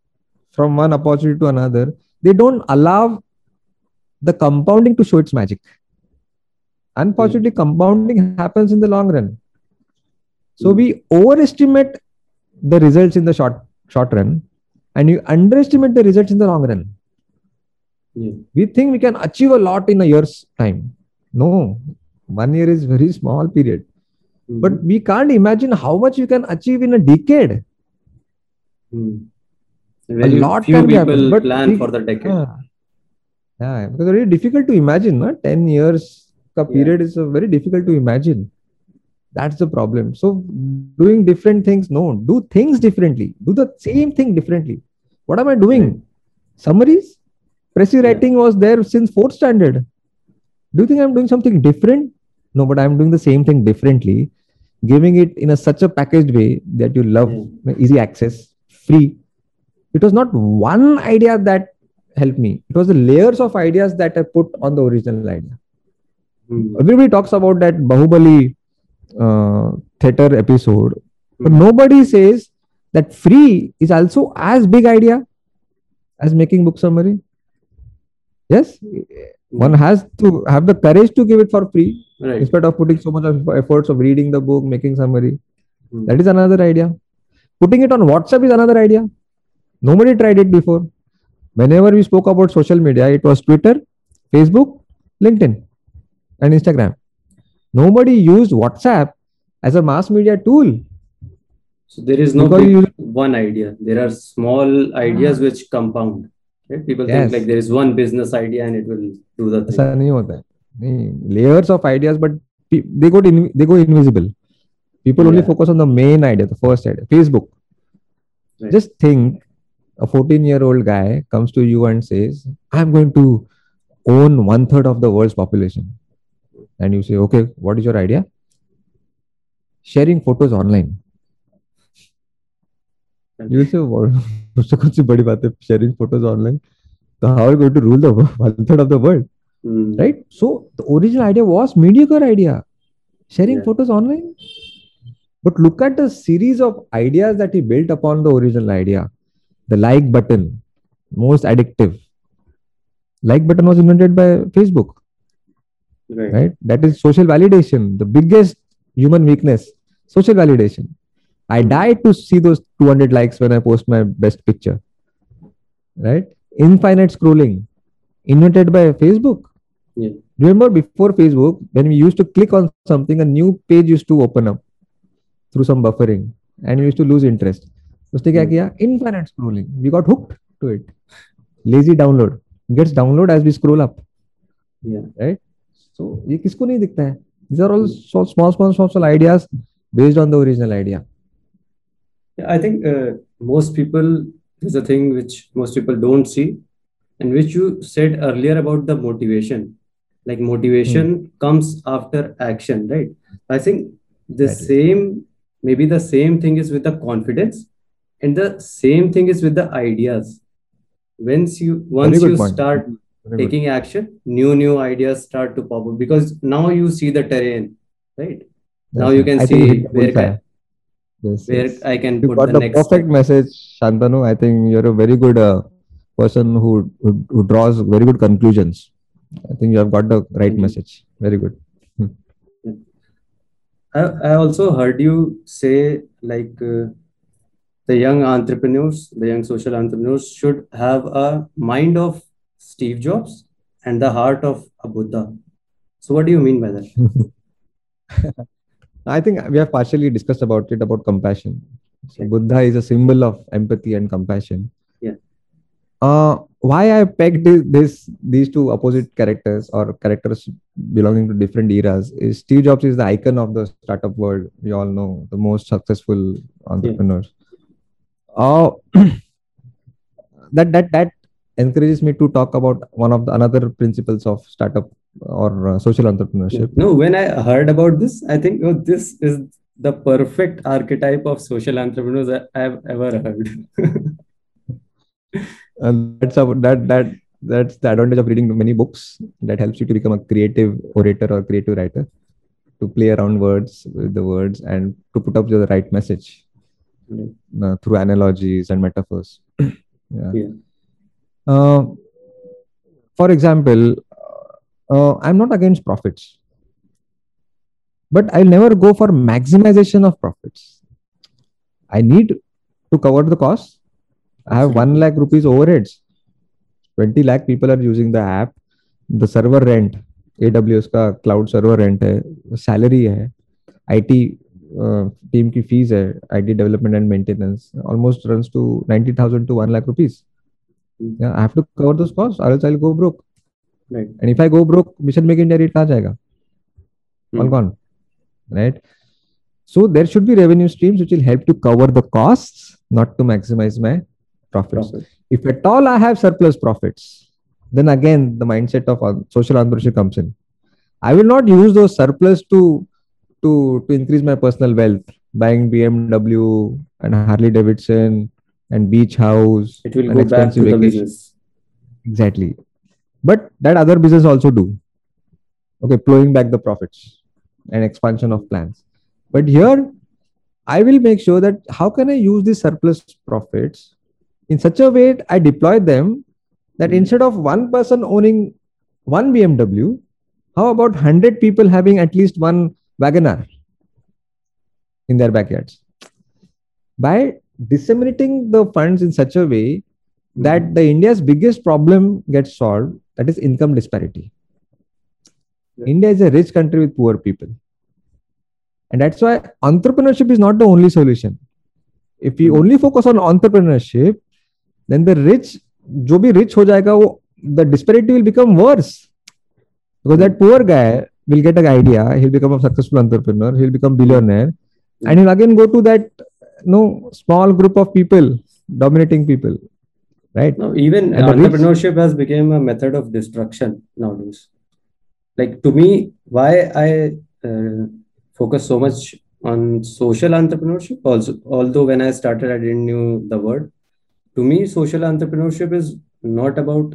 from one opportunity to another they don't allow the compounding to show its magic. Unfortunately compounding happens in the long run. So Hmm. we overestimate the results in the short short run and you underestimate the results in the long run. Yeah. we think we can achieve a lot in a year's time. No. One year is very small period but Mhm. we can't imagine how much you can achieve in a decade Hmm. Very lot few can be people happened, but plan we- for the decade. Ah. yeah because it's very difficult to imagine no? 10 years ka Yeah. period is uh, very difficult to imagine that's the problem so doing different things no do things differently do the same thing differently what am i doing Right. summaries précis Yeah. writing was there since fourth standard do you think i'm doing something different no but i'm doing the same thing differently giving it in a such a packaged way that you love Yeah. easy access free it was not one idea that helped me it was the layers of ideas that i put on the original idea Hmm. everybody talks about that bahubali uh, theater episode but Hmm. nobody says that free is also as big idea as making book summary yes one has to have the courage to give it for free Right. instead of putting so much of efforts of reading the book making summary Hmm. that is another idea putting it on whatsapp is another idea nobody tried it before whenever we spoke about social media it was twitter facebook linkedin and instagram nobody used whatsapp as a mass media tool So there is no one idea. There are small ideas which compound Right? People think Yes. like there is one business idea and it will do the ऐसा thing. नहीं होता है नहीं layers of ideas but pe- they go in, they go invisible people only Yeah. focus on the main idea the first idea facebook Right. just think a 14 year old guy comes to you and says i'm going to own one third of the world's population and you say okay what is your idea sharing photos online you will say what उससे कौन बड़ी बात है sharing photos online तो how are going to rule the method of the world right so the original idea was mediocre idea sharing photos online but look at the series of ideas that he built upon the original idea the like button most addictive like button was invented by Facebook right that is social validation the biggest human weakness social validation i die to see those 200 likes when i post my best picture right infinite scrolling invented by facebook Yeah. remember before facebook when we used to click on something a new page used to open up through some buffering and we used to lose interest उसने क्या Hmm. किया infinite scrolling we got hooked to it lazy download gets download as we scroll up Yeah. so ये किसको नहीं दिखता है these are all so small small small small ideas based on the original idea Yeah, I think uh, most people, there's a thing which most people don't see, and which you said earlier about the motivation. Like motivation comes after action, right? I think the That is- same, maybe the same thing is with the confidence, and the same thing is with the ideas. Once you once you point. start Very good. taking action, new new ideas start to pop up because now you see the terrain, right? Now you can I see you hit the where can, yes, where yes. I can you put got the the next perfect step. message shantanu i think you're a very good uh, person who, who who draws very good conclusions i think you have got the right you. message very good I, I also heard you say like uh, the young entrepreneurs, the young social entrepreneurs should have a mind of Steve Jobs and the heart of a Buddha. So what do you mean by that? [LAUGHS] i think we have partially discussed about it about compassion. So buddha is a symbol of empathy and compassion. Yeah. uh why i pegged this, this these two opposite characters or characters belonging to different eras is steve jobs is the icon of the startup world. We all know the most successful entrepreneurs. Uh, [CLEARS THROAT] that that that encourages me to talk about one of the another principles of startup or uh, social entrepreneurship No, when I heard about this, I think oh, this is the perfect archetype of social entrepreneurs I- I've ever heard. [LAUGHS] and that's about that that that's the advantage of reading many books that helps you to become a creative orator or creative writer to play around words with the words and to put up the right message Right. uh, through analogies and metaphors [CLEARS THROAT] yeah, Yeah. Uh, for example uh, i'm not against profits but i'll never go for maximization of profits i need to cover the costs I have 1 lakh rupees overheads. 20 lakh people are using the app. The server rent, AWS का cloud server rent है, salary है, IT uh, team की fees है, IT development and maintenance almost runs to 90,000 to 1 lakh rupees. Hmm. Yeah, I have to cover those costs or else I'll go broke. Right. And if I go broke, Mission Make India rate कहाँ जाएगा? All Hmm. gone. Right? So there should be revenue streams which will help to cover the costs, not to maximize my profits. Profit. If at all I have surplus profits, then again the mindset of uh, social entrepreneurship comes in. I will not use those surplus to to to increase my personal wealth, buying BMW and Harley Davidson and beach house It will and go back to expensive the vacation. business. Exactly. But that other business also do. Okay, plowing back the profits and expansion of plans. But here, I will make sure that how can I use these surplus profits in such a way I deploy them that Mhm. instead of one person owning one BMW, how about 100 people having at least one WagonR in their backyards? By disseminating the funds in such a way that the India's biggest problem gets solved, that is income disparity. Yeah. India is a rich country with poor people. And that's why entrepreneurship is not the only solution. If we Mhm. only focus on entrepreneurship, then the rich, जो भी rich हो जाएगा, वो, the disparity will become worse. Because that poor guy will get an idea, he'll become a successful entrepreneur, he'll become billionaire, and he'll again go to that no small group of people, dominating people, right? No, even And entrepreneurship has become a method of destruction nowadays. Like to me, why I uh, focus so much on social entrepreneurship also, although when I started, I didn't know the word. To me, social entrepreneurship is not about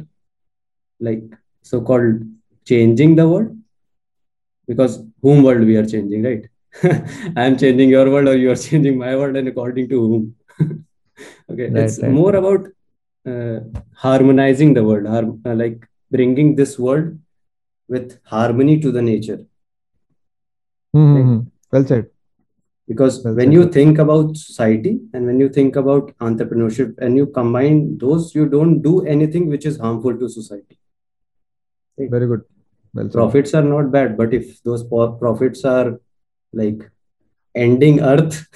like so-called changing the world, because whom world we are changing, right? [LAUGHS] I am changing your world, or you are [LAUGHS] changing my world, and according to whom? [LAUGHS] okay, Right, it's right, more about uh, harmonizing the world, uh, like bringing this world with harmony to the nature. Hmm, Well said. Because Well when said. you think about society and when you think about entrepreneurship and you combine those, you don't do anything which is harmful to society. Very good. Well said. Profits are not bad, but if those profits are like ending earth,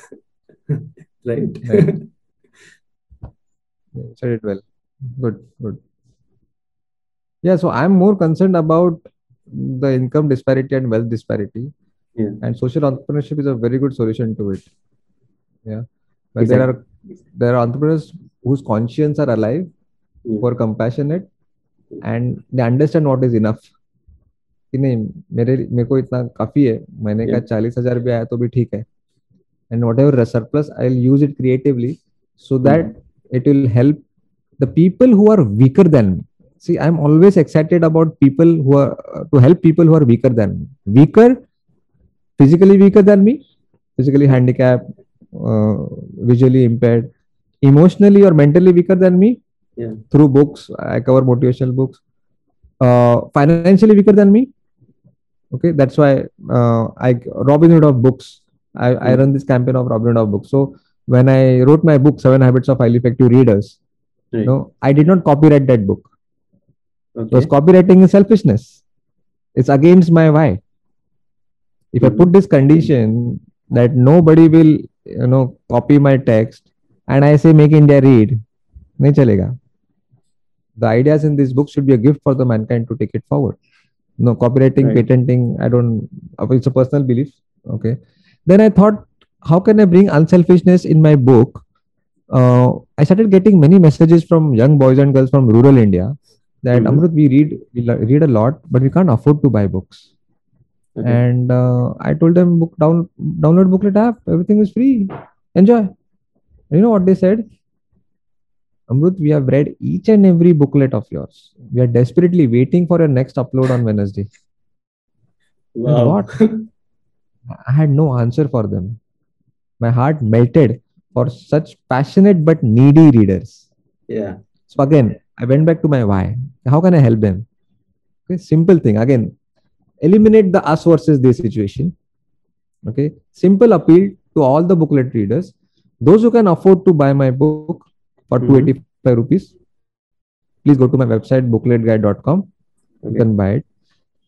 [LAUGHS] right? Right. Yeah, said it well. Good, good. Yeah, so I'm more concerned about the income disparity and wealth disparity. Yeah. And social entrepreneurship is a very good solution to it. Yeah. But exactly. there are there are entrepreneurs whose conscience are alive, Yeah. who are compassionate, and they understand what is enough. कि नहीं मेरे मेरे को इतना काफ़ी है महीने का Yeah. चालीस हज़ार भी आया तो भी ठीक है and whatever surplus i'll use it creatively so that it will help the people who are weaker than me see i'm always excited about people who are uh, to help people who are weaker than me weaker physically weaker than me physically handicapped uh, visually impaired emotionally or mentally weaker than me Yeah. through books i cover motivational books uh, financially weaker than me okay that's why uh, i robin hood of books I, I Mm. run this campaign of Robin Hood of books. So when I wrote my book, Seven Habits of Highly Effective Readers, Right. you know, I did not copyright that book. Because Okay. copyrighting is selfishness. It's against my why. If I Mhm. put this condition that nobody will, you know, copy my text, and I say make India read, nahi chalega. The ideas in this book should be a gift for the mankind to take it forward. No copyrighting, Right. patenting. I don't. It's a personal belief. Okay. Then I thought, how can I bring unselfishness in my book? Uh, I started getting many messages from young boys and girls from rural India that Mhm. Amrut, we read we read a lot, but we can't afford to buy books. Okay. And uh, I told them, book down download booklet app. Everything is free. Enjoy. And you know what they said? Amrut, we have read each and every booklet of yours. We are desperately waiting for your next upload on Wednesday. Wow. What? [LAUGHS] I had no answer for them. My heart melted for such passionate but needy readers. Yeah. So again, I went back to my why. How can I help them? Okay, simple thing. Again, eliminate the us versus they situation. Okay, simple appeal to all the booklet readers. Those who can afford to buy my book for Mhm. 285 rupees, please go to my website bookletguy.com. You can buy it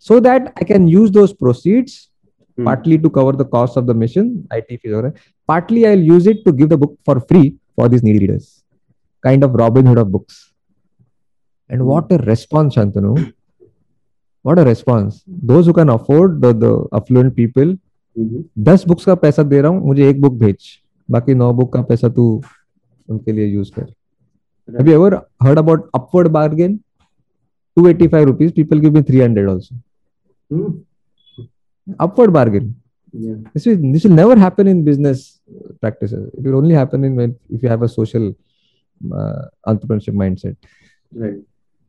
so that I can use those proceeds Hmm. partly to cover the cost of the mission, IT fees, partly I'll use it to give the book for free for these needy readers. Kind of Robin Hood of books. And Hmm. what a response, Shantanu. What a response. Those who can afford, the, the affluent people, Mhm. दस books का पैसा दे रहा हूँ मुझे एक book भेज बाकी नौ book का पैसा तू उनके लिए यूज़ कर Have you ever heard about upward bargain? 285 rupees, people give me 300 also. Hmm. Upward bargain. Yeah. This will, this will never happen in business practices. It will only happen in when if you have a social uh, entrepreneurship mindset. Right.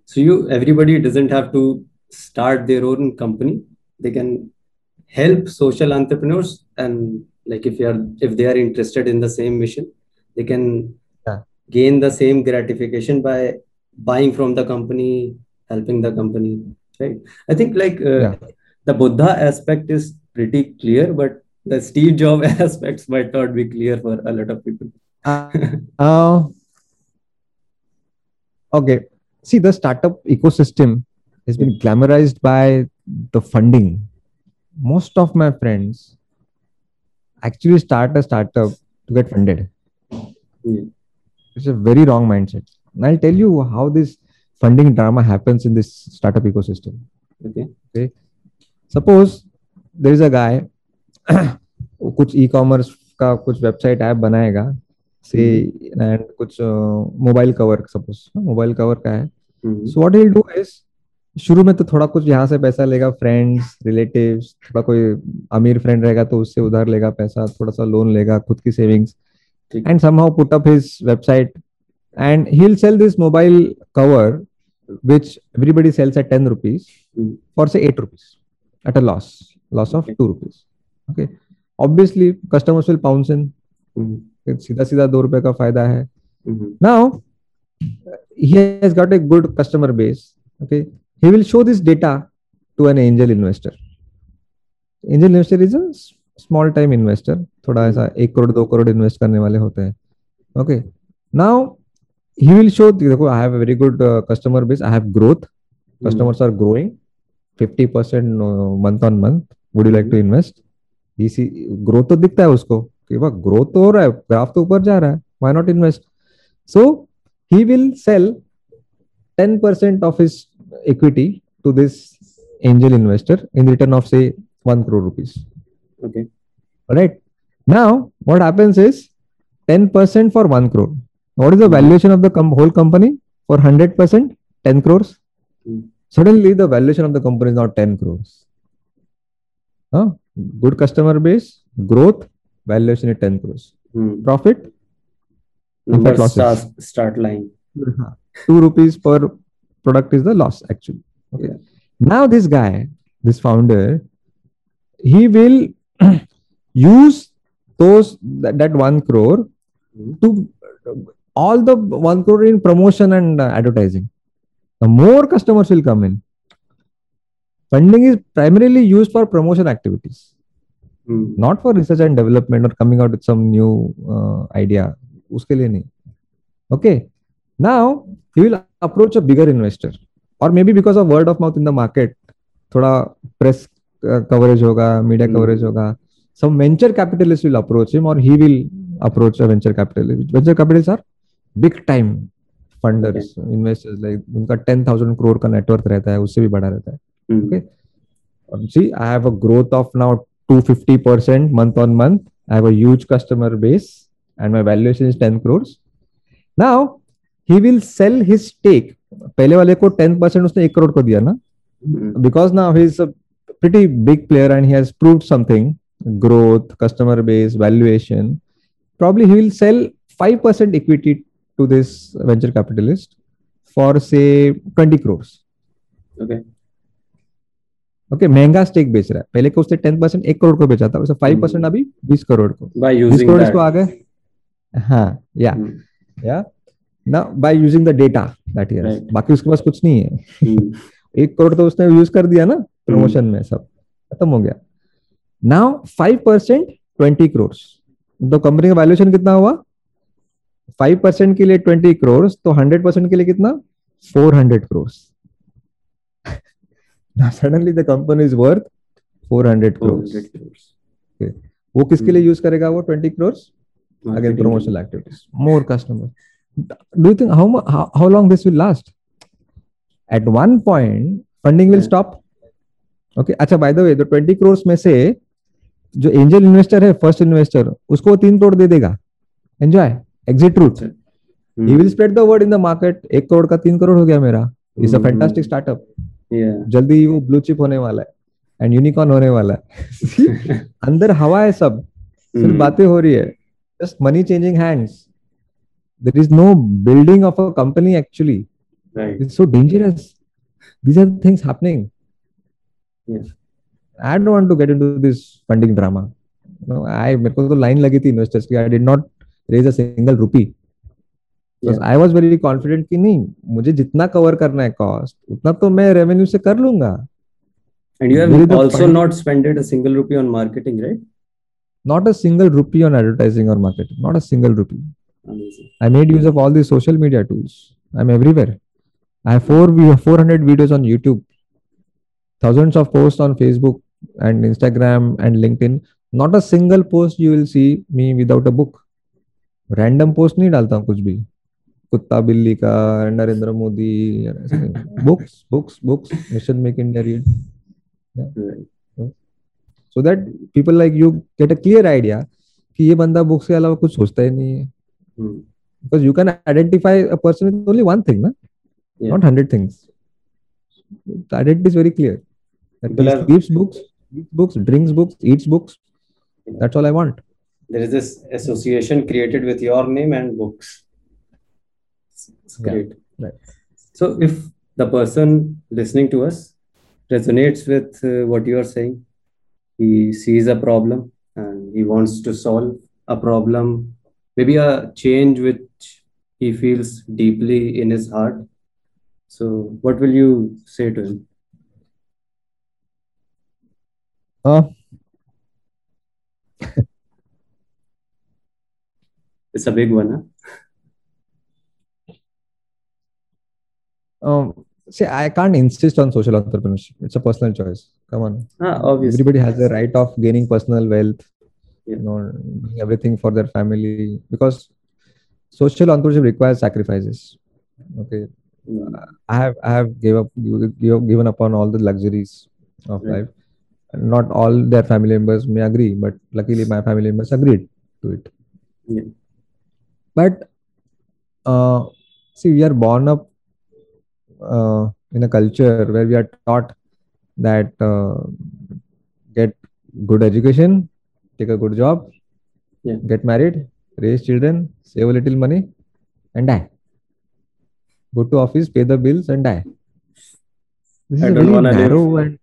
So you everybody doesn't have to start their own company. They can help social entrepreneurs and like if you are if they are interested in the same mission, they can Yeah. gain the same gratification by buying from the company, helping the company. Right. I think like uh, Yeah. the Buddha aspect is pretty clear, but the Steve Jobs [LAUGHS] aspects might not be clear for a lot of people. Uh, uh, okay. See, the startup ecosystem has been glamorized by the funding. Most of my friends actually start a startup to get funded. Yeah. It's a very wrong mindset. And I'll tell you how this funding drama happens in this startup ecosystem. Okay. okay. Suppose there is a guy कुछ e commerce का कुछ website app बनाएगा से and कुछ mobile cover suppose mobile cover का है. So what will do is शुरू में तो थोड़ा कुछ यहाँ से पैसा लेगा फ्रेंड्स रिलेटिव्स थोड़ा कोई अमीर फ्रेंड रहेगा तो उससे उधार लेगा पैसा थोड़ा सा लोन लेगा खुद की savings. And somehow put up his website and he'll sell this mobile cover which everybody sells at 10 rupees Hmm. for say 8 rupees at a loss loss of Okay. 2 rupees okay obviously customers will pounce in सीधा सीधा दो रुपए का फ़ायदा है। Now he has got a good customer base okay he will show this data to an angel investor angel investor is a small time investor. थोड़ा ऐसा एक करोड़ दो करोड़ इन्वेस्ट करने वाले होते हैं okay now he will show देखो I have very good customer base I have growth customers are growing 50% month on month would you like to invest इसी ग्रोथ तो दिखता है उसको कि वह ग्रोथ तो हो रहा है ग्राफ तो ऊपर जा रहा है why not invest so he will sell ten percent of his equity to this angel investor in return of से one crore rupees right now what happens is ten percent for one crore what is the valuation of the whole company for hundred percent ten crores suddenly the valuation of the company is not ten crores good customer base growth valuation it ten crores profit start line two rupees पर product is the loss actually now this guy this founder he will use those that one crore to all the one crore in promotion and advertising more customers will come in funding is primarily used for promotion activities Hmm. not for research and development or coming out with some new uh, idea उसके लिए नहीं okay now he will approach a bigger investor or maybe because of word of mouth in the market थोड़ा press uh, coverage होगा media Hmm. coverage होगा some venture capitalists will approach him or he will approach a venture capitalist venture capitalists are big time funders investors like उनका 10000 crore का network रहता है उससे भी बड़ा रहता है Hmm. Okay. Um, see, I have a growth of now 250% month on month. I have a huge customer base and my valuation is 10 crores. Now, he will sell his stake. पहले वाले को 10% उसने एक करोड़ को दिया ना Hmm. because now he is a pretty big player and he has proved something growth customer base valuation probably he will sell 5% equity to this venture capitalist for say 20 crores Okay. Okay okay, महँगा stake बेच रहा है। पहले को उसने ten percent एक करोड़ को बेचा था। उसे फाइव परसेंट अभी बीस करोड़ को। बीस करोड़ इसको आ गए। हाँ या। Hmm. या। ना by using the data that Right. बाकी उसके पास कुछ नहीं है। Hmm. [LAUGHS] एक करोड़ तो उसने यूज़ कर दिया ना प्रमोशन में सब। खत्म हो गया। Now five percent twenty crore तो कंपनी का वैल्यूएशन कितना हुआ? फाइव परसेंट के लिए ट्वेंटी करोड़ तो हंड्रेड परसेंट के लिए कितना? फोर हंड्रेड करोड़ ना suddenly the company is worth 400 crore okay वो किसके लिए यूज़ करेगा वो? 20 crore again promotional activities more customer do you think how how long this will last at one point funding will stop okay अच्छा by the way the 20 crore में से जो angel investor है फ़र्स्ट इन्वेस्टर उसको तीन करोड़ दे देगा. Enjoy exit route he will spread the word in the market एक करोड़ का तीन करोड़ हो गया मेरा. इज़ अ फैंटास्टिक स्टार्टअप जल्दी वो ब्लू चिप होने वाला है एंड यूनिकॉर्न होने वाला है। [LAUGHS] अंदर हवा है सब सिर्फ़ hmm. बातें हो रही है। Just money changing hands there is no building of a company actually it's so dangerous these are things happening I don't want to get into this funding drama no I मेरे को तो line लगी थी investors की. I did not raise a single rupee I was very confident कि नहीं मुझे जितना कवर करना है कॉस्ट उतना तो मैं रेवेन्यू से कर लूँगा। And you have not spended a single rupee on advertising और marketing not a single rupee I made use of all the social media tools I am everywhere I have four we have on YouTube. Thousands of post on Facebook and Instagram and LinkedIn not a single post you will see me without a book random post नहीं डालता हूँ कुछ भी। कुत्ता बिल्ली का Narendra Modi books books books mission make India read so that people like you get a clear idea कि ये बंदा बुक्स के अलावा कुछ सोचता ही नहीं है। Because you can identify a person is only one thing ना not hundred things identity is very clear Reads books, reads books, drinks books. That's all I want. There is this association created with your name and books. It's, it's Yeah, great right. so if the person listening to us resonates with uh, what you are saying he sees a problem and he wants to solve a problem maybe a change which he feels deeply in his heart so what will you say to him Uh, it's a big one huh? Um, see, I can't insist on social entrepreneurship. It's a personal choice. Come on. ah, obviously Everybody has the right of gaining personal wealth, Yeah. you know, everything for their family because social entrepreneurship requires sacrifices. Okay. Mm, I have I have gave up give, given up on all the luxuries of Right. life. Not all their family members may agree, but luckily my family members agreed to it. Yeah. But uh, see, we are born up uh, in a culture where we are taught that uh, get good education, take a good job, Yeah. get married, raise children, save a little money, and die. Go to office, pay the bills, and die. This I is don't very wanna live. and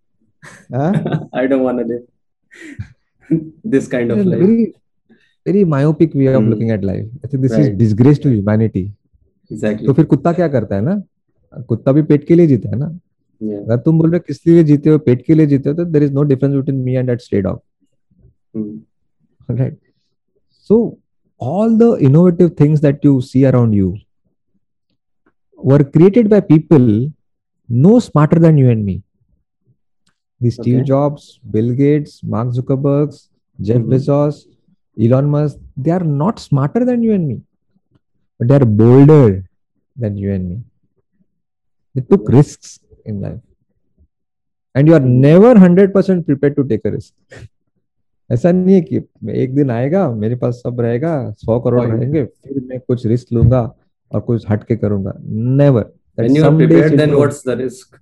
Huh? I don't want to live this kind this of life. very very myopic way of Hmm. looking at life. I think this right. is disgrace to humanity. Exactly. तो फिर कुत्ता क्या करता है ना कुत्ता भी पेट के लिए जीता है ना? अगर तुम बोल रहे किस लिए जीते हो पेट के लिए जीते हो तो there is no difference between me and that state of right so all the innovative things that you see around you were created by people no smarter than you and me Steve Jobs Bill Gates Mark Zuckerbergs Jeff Bezos Elon Musk they are not smarter than you and me but they are bolder than you and me they took Yeah. risks in life and you are never 100% prepared to take a risk ऐसा नहीं है कि एक दिन आएगा मेरे पास सब रहेगा सौ करोड़. रहेंगे फिर मैं कुछ रिस्क लूँगा और कुछ हट के करूँगा never When you are prepared, then what's the risk?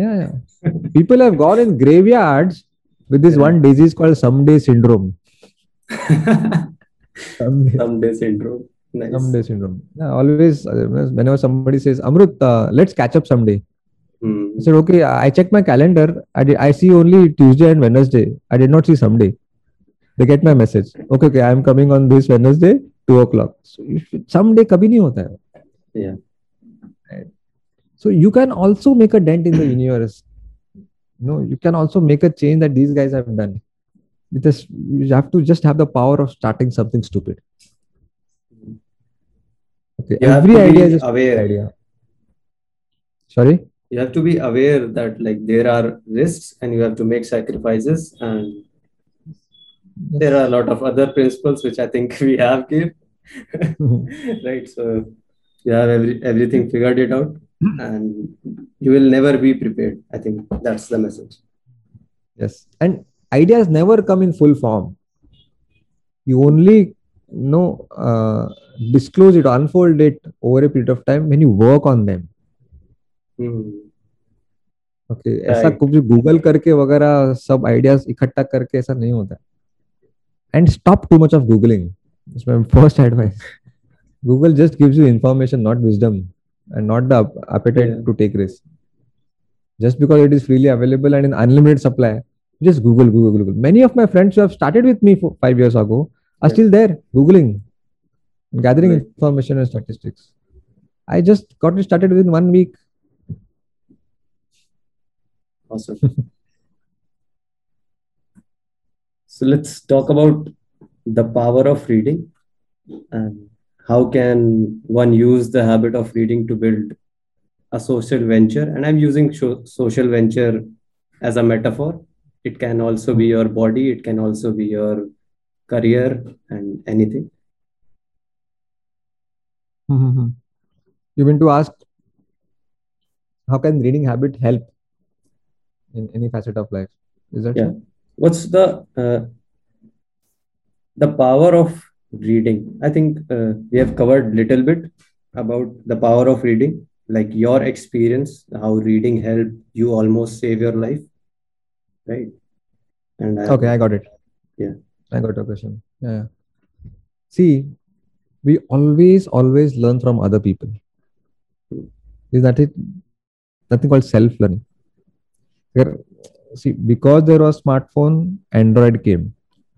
yeah, yeah. people have gone in graveyards with this Yeah. one disease called someday syndrome someday, Someday syndrome. Nice. someday syndrome yeah, always uh, whenever somebody says amrut uh, let's catch up someday Hmm. I said, okay, I checked my calendar. I did, I see only Tuesday and Wednesday. I did not see someday. They get my message. Okay, okay, I am coming on this Wednesday, two o'clock. So you should, someday kabhi nahi hota hai. Yeah. Right. So you can also make a dent in the [CLEARS THROAT] universe. No, you can also make a change that these guys have done. Because you have to just have the power of starting something stupid. Okay, You every idea is aware. idea. Sorry. You have to be aware that like there are risks and you have to make sacrifices and there are a lot of other principles which I think [LAUGHS] we have here. Mm-hmm. [LAUGHS] right. So you have every, everything figured it out and you will never be prepared. I think that's the message. Yes. And ideas never come in full form. You only know uh, disclose it, unfold it over a period of time when you work on them. Hmm. Okay ऐसा Right. कुछ Google करके वगैरह सब ideas इकट्ठा करके ऐसा नहीं होता and stop too much of googling इसमें first advice Google just gives you information not wisdom and not the appetite Yeah. to take risk just because it is freely available and in unlimited supply just google google google many of my friends who have started with me for five years ago are still there googling gathering Right. information and statistics i just got it started within one week Awesome. [LAUGHS] so let's talk about the power of reading and how can one use the habit of reading to build a social venture. And I'm using social venture as a metaphor. It can also be hmm. your body, it can also be your career and anything. you mean to ask how can reading habit help in any facet of life is that Yeah. so? What's the uh, the power of reading? I think uh, we have covered little bit about the power of reading, like your experience, how reading helped you almost save your life, right? And I, okay i got it Yeah. I got your question yeah, see we always always learn from other people. Is that it? Nothing called self learning There- see because there was smartphone android came.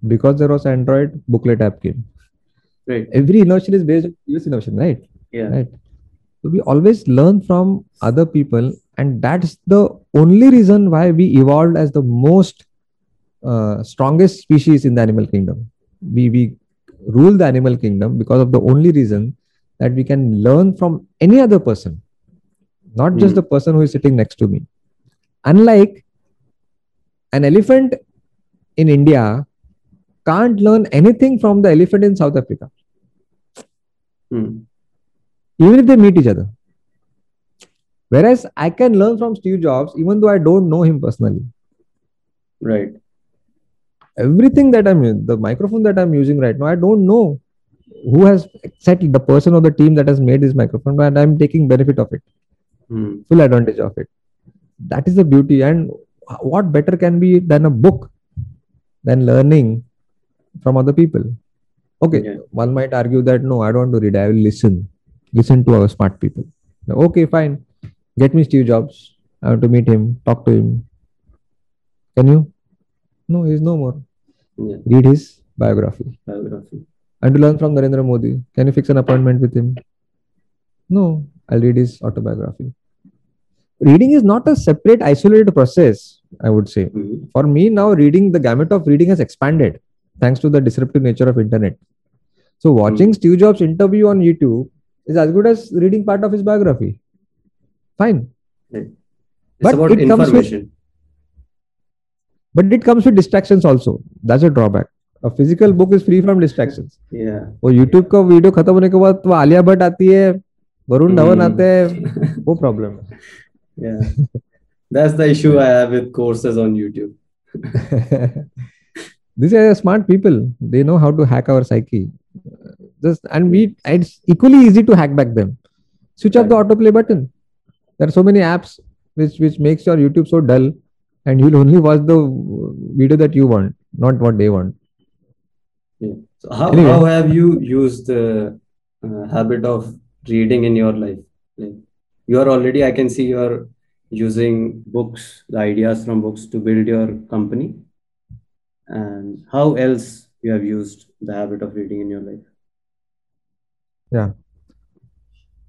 Because there was android booklet app came. Right, every innovation is based on previous innovation right? Yeah, right. So we always learn from other people and that's the only reason why we evolved as the most uh, strongest species in the animal kingdom we we rule the animal kingdom because of the only reason that we can learn from any other person not just Hmm. the person who is sitting next to me unlike an elephant in india can't learn anything from the elephant in south africa Hmm. even if they meet each other. Whereas I can learn from Steve Jobs even though I don't know him personally. right, Everything that I'm the microphone that I'm using right now, I don't know who has exactly the person or the team that has made this microphone, and I'm taking benefit of it, Hmm. full advantage of it. That is the beauty. And what better can be than a book than learning from other people? Okay, Yeah. one might argue that no, I don't want to read, I will listen. Listen to our smart people. Okay, fine. Get me Steve Jobs. I want to meet him, talk to him. Can you? No, he's no more. Yeah, Read his biography. biography, And to learn from Narendra Modi. Can you fix an appointment with him? No, I'll read his autobiography. Reading is not a separate, isolated process, I would say. Hmm. For me, now reading, the gamut of reading has expanded thanks to the disruptive nature of internet. So watching Steve Jobs interview on YouTube is as good as reading part of his biography. Fine. It's But about it comes with- information But it comes with distractions also. That's a drawback. A physical book is free from distractions. Yeah, वो YouTube का video खत्म होने के बाद तो आलिया भट्ट आती है Varun Dhawan Hmm. आते हैं वो [LAUGHS] problem yeah. That's the issue I have with courses on YouTube. [LAUGHS] है these are smart people they know how to hack our psyche just and we it's equally easy to hack back them switch off the autoplay button there are so many apps which which makes your youtube so dull and you'll only watch the video that you want not what they want Yeah. So how, Anyway. how have you used the uh, habit of reading in your life? Like you are already, I can see you are using books, the ideas from books to build your company. And how else you have used the habit of reading in your life?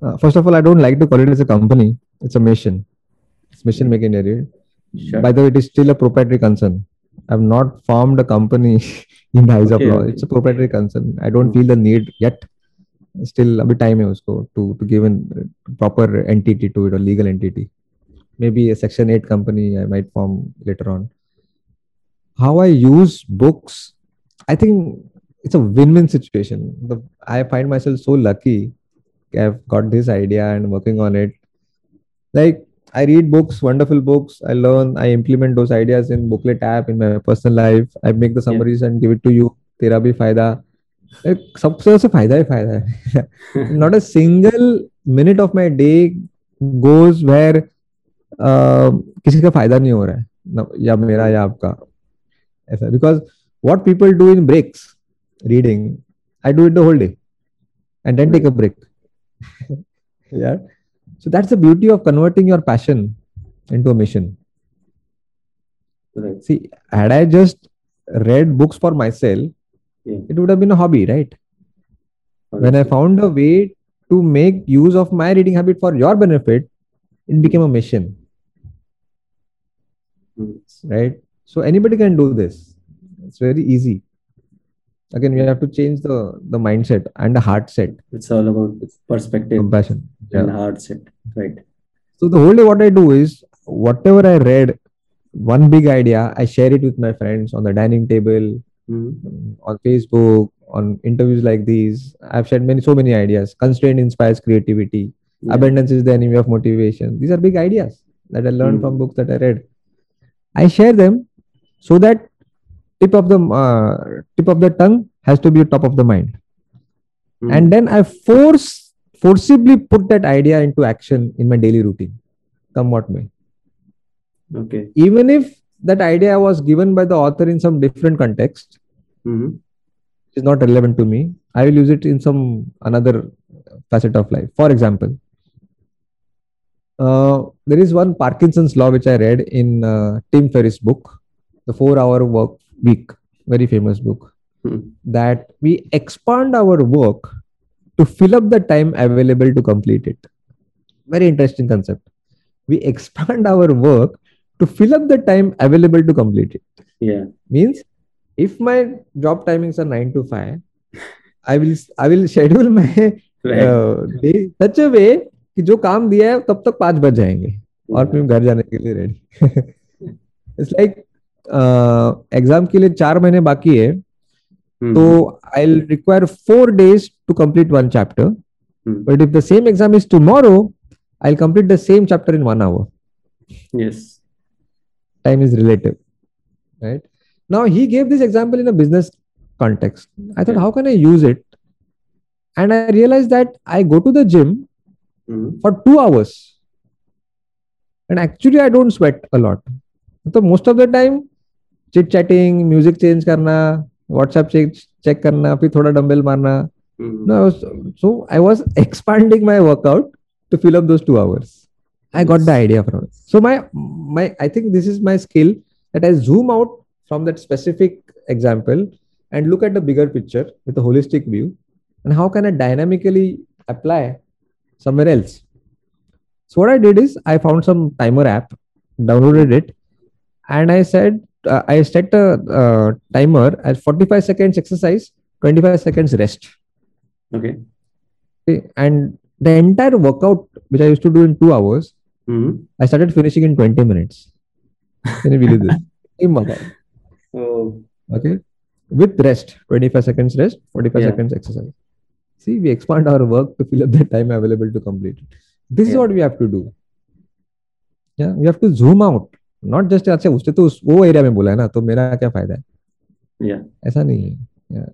uh, first of all i don't like to call it as a company it's a mission it's mission making area Sure. by the way it is still a proprietary concern. I've not formed a company [LAUGHS] in the eyes of law. okay. it's a proprietary concern. I don't Hmm. feel the need yet. Still a bit time to to give a proper entity to it or legal entity. Maybe a section 8 company i might form later on. How i use books i think it's a win-win situation. The, i find myself so lucky. I've got this idea and working on it. Like I read books, wonderful books. I learn, I implement those ideas in booklet app in my personal life. I make the summaries and give it to you. तेरा भी फायदा एक सबसे सबसे फायदा ही फायदा है not a single minute of my day goes where uh, किसी का फायदा नहीं हो रहा है न- या मेरा या आपका ऐसा because what people do in breaks reading I do it the whole day and then take a break yeah so that's the beauty of converting your passion into a mission Right. see had I just read books for myself Yeah. it would have been a hobby right when I found a way to make use of my reading habit for your benefit, it became a mission, Mm. right? So anybody can do this. It's very easy. Again, we have to change the the mindset and the heart set, It's all about perspective compassion. and heart set. Right. So the whole day, what I do is whatever I read, one big idea, I share it with my friends on the dining table, Mhm. on Facebook, on interviews like these. I've shared many so many ideas. Constraint inspires creativity. Yeah. abundance is the enemy of motivation these are big ideas that i learned Mm. from books that i read i share them so that tip of the uh, tip of the tongue has to be top of the mind Mm. and then i force forcibly put that idea into action in my daily routine come what may Okay. even if that idea was given by the author in some different context Mhm. is not relevant to me i will use it in some another facet of life for example uh, there is one parkinson's law which i read in uh, tim ferriss book the 4 hour work week very famous book Hmm. that we expand our work to fill up the time available to complete it very interesting concept we [LAUGHS] expand our work to fill up the time available to complete it Yeah. means if my job timings are 9 to 5 [LAUGHS] i will i will schedule my Right. uh, day such a way कि जो काम दिया है तब तक पांच बज जाएंगे और Yeah. फिर घर जाने के लिए रेडी इट्स लाइक एग्ज़ाम के लिए चार महीने बाकी है हम्म। तो I require four days to complete one chapter but if the same exam is tomorrow I complete the same chapter in one hour yes time is relative right now he gave this example in business context I thought how can I use it and I realize that I go to the gym for two hours and actually I don't sweat a lot तो most of the time chit chatting music change karna whatsapp check check karna फिर थोड़ा dumbbell मारना Mhm. no, I was, so I was [LAUGHS] expanding my workout to fill up those two hours. I got the Yes. idea from it. So my my I think this is my skill that I zoom out from that specific example and look at the bigger picture with a holistic view and how can I dynamically apply somewhere else. So what I did is I found some timer app, downloaded it, and I said uh, I set a uh, timer at 45 seconds exercise, 25 seconds rest. Okay. Okay, and the entire workout which I used to do in two hours, Mhm. I started finishing in 20 minutes. Can you believe this? [LAUGHS] Oh. Okay. With rest, 25 seconds rest, 45 Yeah. seconds exercise. See, we expand our work to fill up the time available to complete it. This is what we have to do. Yeah, we have to zoom out. Not just अच्छा उसने तो उस वो area में बोला है ना तो मेरा क्या फ़ायदा है yeah. ऐसा नहीं है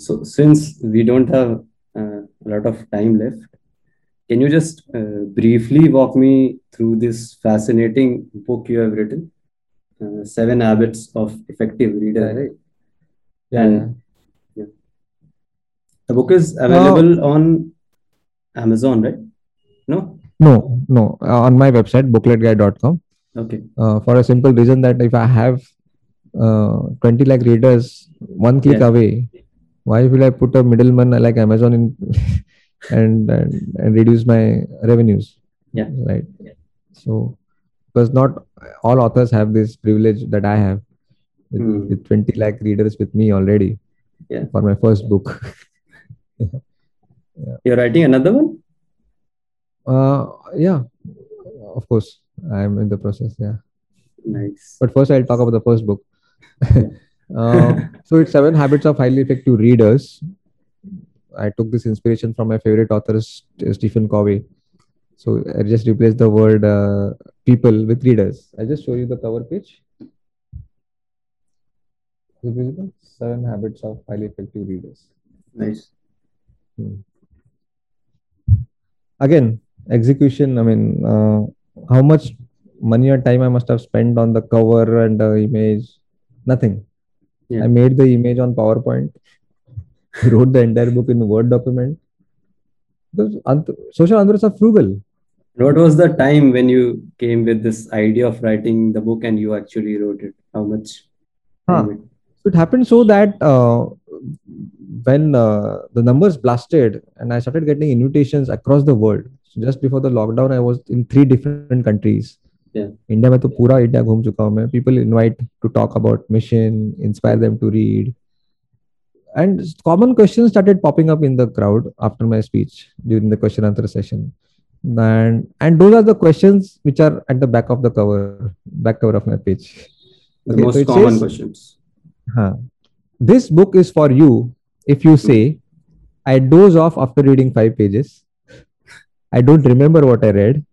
so since we don't have lot of time left can you just briefly walk me through this fascinating book you have written seven habits of effective reader है The book is available uh, on Amazon, right? No? No, no. Uh, on my website, bookletguy.com. Okay. uh, for a simple reason that if I have uh, 20 lakh readers one click Yeah. away, why will I put a middleman like Amazon in [LAUGHS] and, and and reduce my revenues? Yeah. Right. Yeah. So because not all authors have this privilege that I have with, Hmm. with 20 lakh readers with me already Yeah. for my first book. [LAUGHS] You're writing another one? uh, yeah, of course, I'm in the process. Yeah. Nice. But first, I'll talk about the first book. uh, [LAUGHS] so it's Seven Habits of Highly Effective Readers. I took this inspiration from my favorite author, Stephen Covey. So I just replaced the word uh, people with readers. I'll just show you the cover page. Is visible? Seven habits of highly effective readers. Nice. Again, execution. I mean, uh, how much money or time I must have spent on the cover and the image? Nothing. Yeah. I made the image on PowerPoint. [LAUGHS] wrote the entire book in a Word document. Because social entrepreneurs are frugal. What was the time when you came with this idea of writing the book and you actually wrote it? How much? Huh. it- it happened so that uh, when uh, the numbers blasted and I started getting invitations across the world. So just before the lockdown, I was in three different countries. Yeah. India में तो पूरा India घूम चुका हूँ मैं people invite to talk about mission inspire them to read and common questions started popping up in the crowd after my speech during the question answer session and and those are the questions which are at the back of the cover back cover of my page The Okay, so most it common says- questions. Huh. This book is for you if you say, I doze off after reading five pages. I don't remember what I read.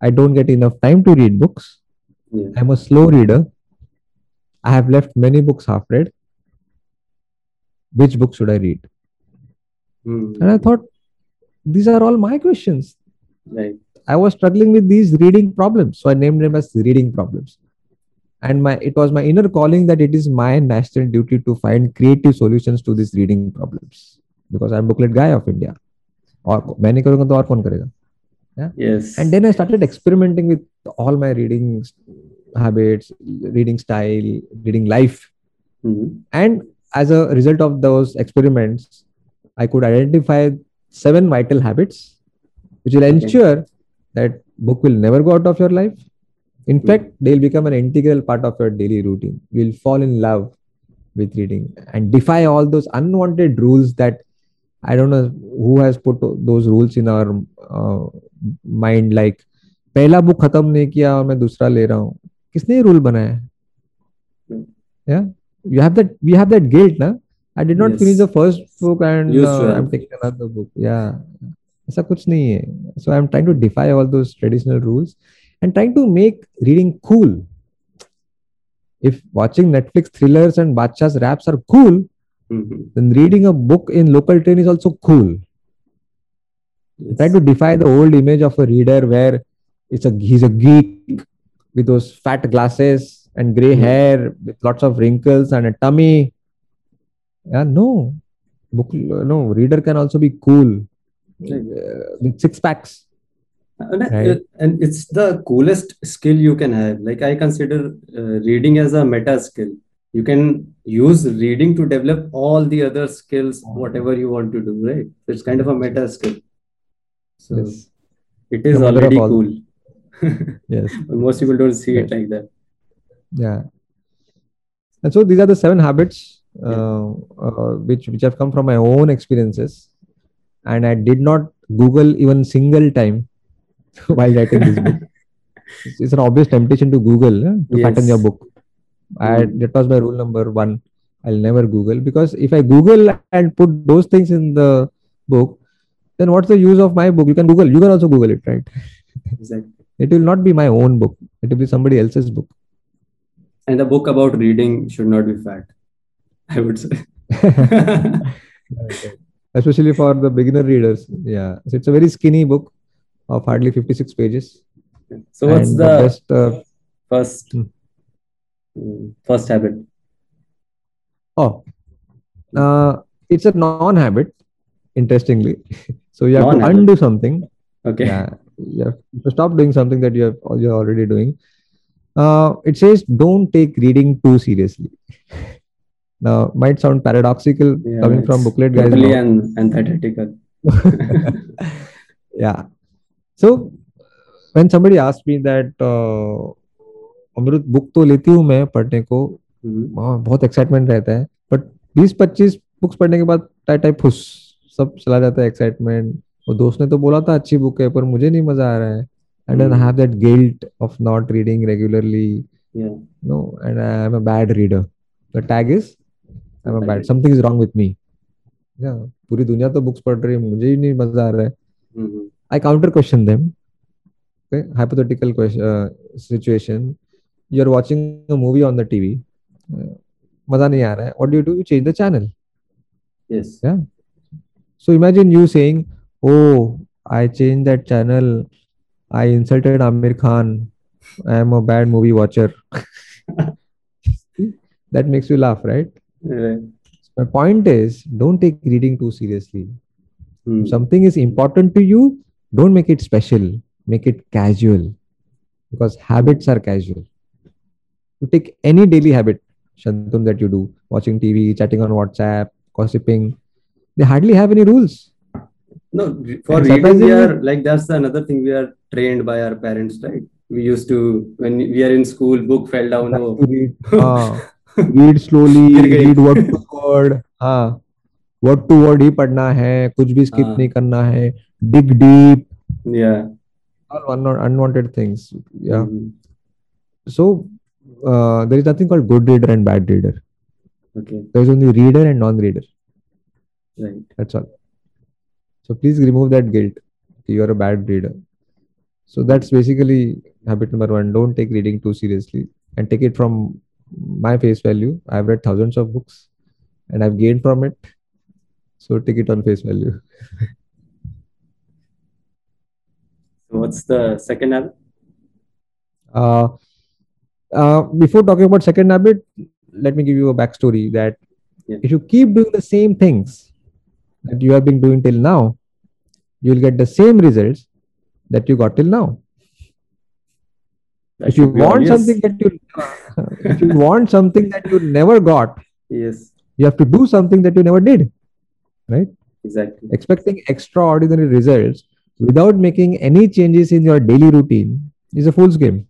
I don't get enough time to read books. Yeah. I'm a slow reader. I have left many books half read. Which book should I read? Hmm. And I thought, these are all my questions. Right. I was struggling with these reading problems. So I named them as reading problems. And my it was my inner calling that it is my national duty to find creative solutions to these reading problems. Because I'm booklet guy of India. और मैं नहीं करूँगा तो और कौन करेगा Yes. and then I started experimenting with all my reading s- habits, reading style, reading life. Mhm. And as a result of those experiments, I could identify seven vital habits which will Okay. ensure that book will never go out of your life. In Hmm. fact, they'll become an integral part of your daily routine. You'll fall in love with reading and defy all those unwanted rules that I don't know who has put those rules in our uh, mind. Like पहला book खत्म नहीं किया और मैं दूसरा ले रहा हूँ। किसने रूल बनाया? या you have that we have that guilt ना? I did not finish the first book and I am taking another book या ऐसा कुछ नहीं है। So I am trying to defy all those traditional rules and trying to make reading cool if watching netflix thrillers and badshah's raps are cool Mhm. then reading a book in local train is also cool Yes. try to defy the old image of a reader where it's a he's a geek with those fat glasses and gray Hmm. hair with lots of wrinkles and a tummy. Yeah, no. Book no reader can also be cool Right. uh, with six packs. And, uh, Right. and it's the coolest skill you can have. Like I consider uh, reading as a meta skill. You can use reading to develop all the other skills, whatever you want to do, right? It's kind of a meta skill. So Yes. it is The mother of already cool. [LAUGHS] Yes. Most people don't see it like that. Yeah. And so these are the seven habits uh, uh, which which have come from my own experiences, and I did not Google even single time [LAUGHS] while writing this book. [LAUGHS] It's, it's an obvious temptation to Google eh, to pattern your book. I, Mm. that was my rule number one. I'll never Google because if I Google and put those things in the book, then what's the use of my book? You can Google. You can also Google it, right? [LAUGHS] Exactly. It will not be my own book. It will be somebody else's book. And a book about reading should not be fat, I would say. [LAUGHS] especially for the beginner readers. Yeah, so it's a very skinny book of hardly 56 pages. So what's and the best? Uh, first Hmm. First habit? oh, uh, it's a non-habit. Interestingly, [LAUGHS] so you have to Non-habit. undo something. Okay. Yeah, you have to stop doing something that you have you're already doing. Uh, it says don't take reading too seriously. [LAUGHS] Now, might sound paradoxical Yeah, coming from booklet guys. Totally now. an antithetical. [LAUGHS] yeah. So when somebody asked me that uh, Amrit book तो लेती हूँ मैं पढ़ने को Mhm. बहुत excitement रहता है but 20-25 books पढ़ने के बाद टाइ टाइ फुस सब चला जाता है एक्साइटमेंट वो दोस्त ने तो बोला था अच्छी बुक है पर मुझे नहीं मज़ा आ रहा है and I. Have that guilt of not reading regularly. No and I am a bad reader the tag is I am a bad. Something is wrong with me पूरी दुनिया तो बुक्स पढ़ रही है मुझे ही नहीं मज़ा आ रहा है Mhm. I counter question them. Okay, you're watching a movie on the TV. मजा नहीं आ रहा है what do you do? You change the channel. Yes. Yeah. So imagine you saying oh i changed that channel. I insulted aamir khan. I am a bad movie watcher. [LAUGHS] That makes you laugh right? Yeah. my point is don't take reading too seriously. Hmm. something is important to you don't make it special. Make it casual. Because habits are casual. You take any daily habit, Shantun, that you do, watching TV, chatting on WhatsApp, gossiping, they hardly have any rules. No, for And reading, we are like that's another thing we are trained by our parents, right? We used to when we are in school, book fell down. Oh, read, हाँ, read slowly, read word to word. हाँ, word to word ही पढ़ना है, कुछ भी skip हाँ। नहीं करना है. Dig deep, yeah. all unwanted things. Yeah. Mhm. So uh, there is nothing called good reader and bad reader. Okay. There is only reader and non-reader. Right. That's all. So please remove that guilt. You are a bad reader. So that's basically habit number one. Don't take reading too seriously and take it from my face value. I've read thousands of books and I've gained from it. So take it on face value. [LAUGHS] So what's the second habit? Uh, uh, before talking about second habit, let me give you a backstory that Yeah. if you keep doing the same things that you have been doing till now, you'll get the same results that you got till now. That if you want obvious. something that you if you want something that you never got, Yes. you have to do something that you never did. Right? Exactly. Expecting extraordinary results without making any changes in your daily routine is a fool's game.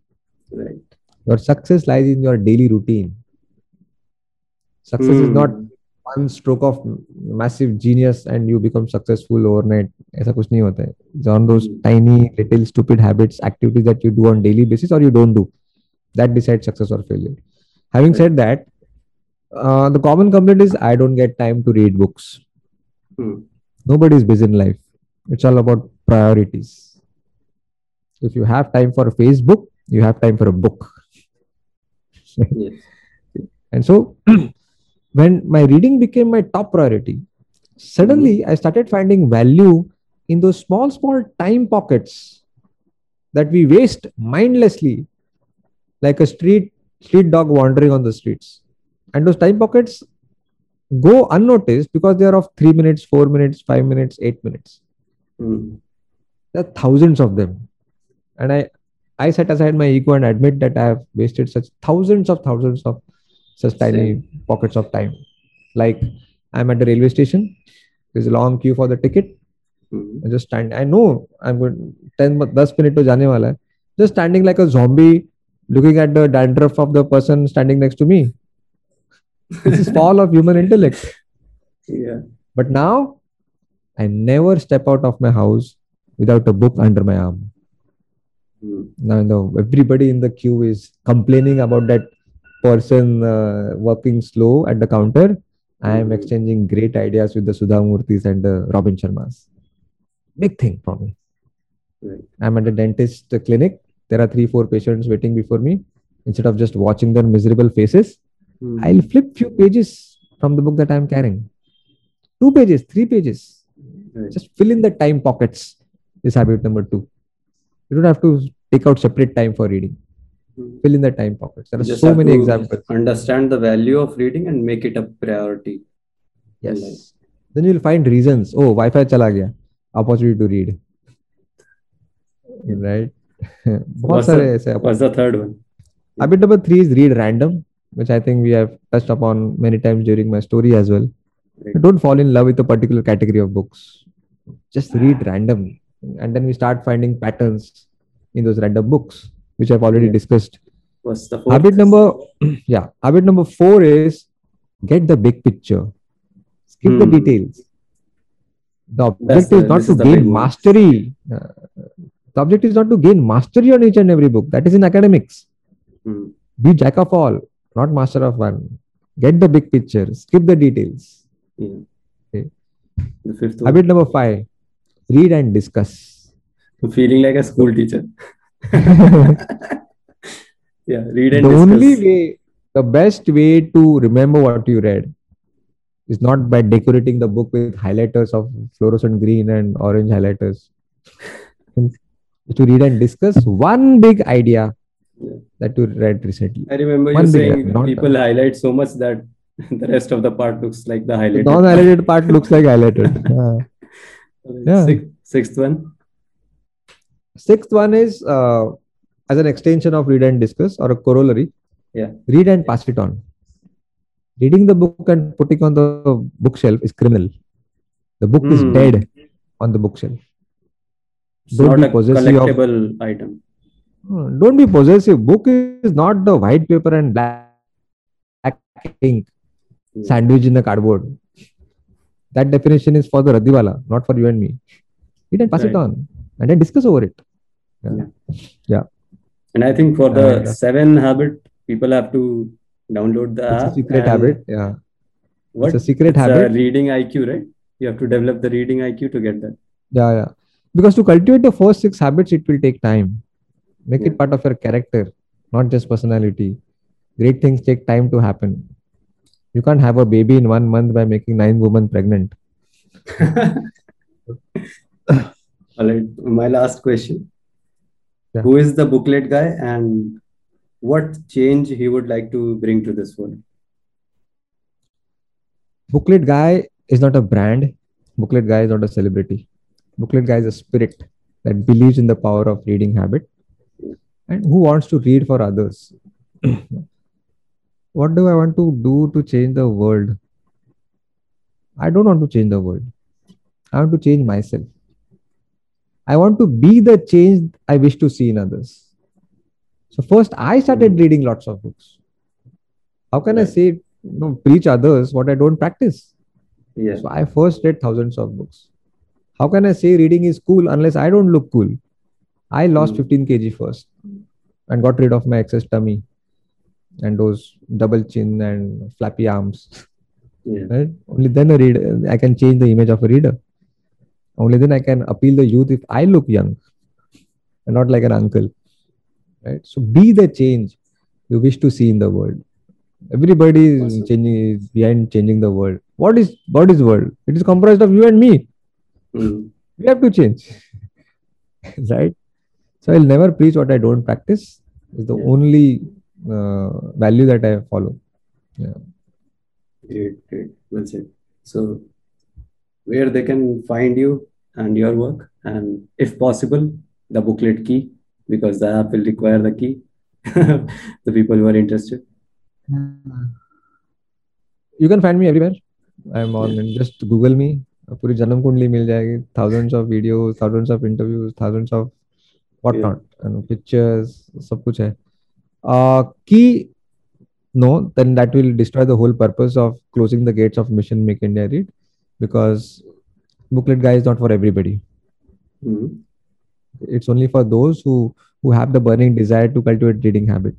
Right. Your success lies in your daily routine. Success is not Hmm. one stroke of massive genius and you become successful overnight. ऐसा कुछ नहीं होता है. It's on those Hmm. tiny, little, stupid habits, activities that you do on daily basis or you don't do. That decides success or failure. Having Right. said that, uh, the common complaint is I don't get time to read books. Hmm. Nobody is busy in life. It's all about priorities. If you have time for Facebook, you have time for a book. Yes. And so, [CLEARS THROAT] when my reading became my top priority, suddenly I started finding value in those small, small time pockets that we waste mindlessly, like a street street dog wandering on the streets. And those time pockets go unnoticed because they are of three minutes, four minutes, five minutes, eight minutes. Hmm. There are thousands of them. And I I set aside my ego and admit that I have wasted such thousands of thousands of such tiny Same. pockets of time. Like I'm at the railway station, there's a long queue for the ticket. Mm-hmm. I just stand. I know I'm going 10 10 minutes to jane wala. Just standing like a zombie, looking at the dandruff of the person standing next to me. this is fall of human intellect. Yeah. But now I never step out of my house without a book under my arm. Hmm. Now the, everybody in the queue is complaining about that person uh, working slow at the counter. I am Mhm. exchanging great ideas with the Sudha Murty's and the Robin Sharmas. Big thing for me. Right. I'm at the dentist clinic. There are three, four patients waiting before me. Instead of just watching their miserable faces, Hmm. I'll flip few pages from the book that I'm carrying. Two pages, three pages. Right. Just fill in the time pockets. Is habit number two. You don't have to take out separate time for reading. Hmm. Fill in the time pockets. There are Just so have many to examples. Understand the value of reading and make it a priority. Yes. life. Then you'll find reasons. Oh, Wi-Fi chala gaya. Opportunity to read. Right. [LAUGHS] बहुत What's सारे the- ऐसे What's the third one? Habit number three is read random, which I think we have touched upon many times during my story as well. Right. Don't fall in love with a particular category of books. Just read random. And then we start finding patterns in those random books, which I've already Yeah. discussed. What's the? Habit number, [CLEARS THROAT] yeah, habit number four is get the big picture, skip the Hmm. details. The object the- is not to gain mastery. Uh, the object is not to gain mastery on each and every book. That is in academics. Hmm. Be jack of all, not master of one. Get the big picture, skip the details. Yeah. Okay. The fifth one. Habit number five read and discuss. Feeling like a school teacher. [LAUGHS] yeah, read and the discuss. only way, the best way to remember what you read is not by decorating the book with highlighters of fluorescent green and orange highlighters. [LAUGHS] to read and discuss one big idea Yeah. that you read recently. I remember you One big saying idea, people highlight so much that [LAUGHS] the rest of the part looks like the The highlighted. non-highlighted part looks like highlighted. Yeah. yeah. Sixth, sixth one. Sixth one is uh, as an extension of read and discuss or a corollary. Yeah. Read and pass it on. Reading the book and putting on the bookshelf is criminal. The book is Hmm. dead on the bookshelf. It's Don't not be a possessive of- item. Uh, Don't be possessive. Book is not the white paper and black ink Yeah. sandwich in the cardboard. That definition is for the Radiwala, not for you and me. Read and pass it on and then discuss over it. Yeah. And I think for the uh, seven habit, people have to download the It's a secret habit. Yeah. What? It's a secret It's a habit. reading IQ, right? You have to develop the reading IQ to get that. Yeah, yeah. Because to cultivate the first six habits, it will take time. Make Yeah. it part of your character, not just personality. Great things take time to happen. You can't have a baby in one month by making nine women pregnant. [LAUGHS] [LAUGHS] All right. My last question. Yeah. Who is the booklet guy and what change he would like to bring to this world? Booklet guy is not a brand. Booklet guy is not a celebrity. Booklet guy is a spirit that believes in the power of reading habit and who wants to read for others. [CLEARS THROAT] what do I want to do to change the world? I don't want to change the world. I want to change myself. I want to be the change I wish to see in others. So first, I started reading lots of books. How can I say, you know, preach others what I don't practice? Yeah. So I first read thousands of books. How can I say reading is cool unless I don't look cool? I lost Hmm. 15 kg first and got rid of my excess tummy and those double chin and flappy arms. Yeah. Right? Only then a reader I can change the image of a reader. Only then I can appeal the youth if I look young and not like an uncle. Right? So be the change you wish to see in the world. Everybody is Awesome. changing is behind changing the world. What is what is world? It is comprised of you and me. Mm. We have to change. [LAUGHS] right? So I'll never preach what I don't practice. Is the Yeah. only uh, value that I follow. Great, great. Well said. So, where they can find you and your work, and if possible, the booklet key, because the app will require the key. the people who are interested. You can find me everywhere. I'm on and just Google me. पूरी जन्म कुंडली मिल जाएगी thousands of videos, thousands of interviews, thousands of whatnot, and pictures, सब कुछ है. Uh, key, no, then that will destroy the whole purpose of closing the gates of Mission Make India Read, because booklet guy is not for everybody. Mhm. It's only for those who who have the burning desire to cultivate reading habit.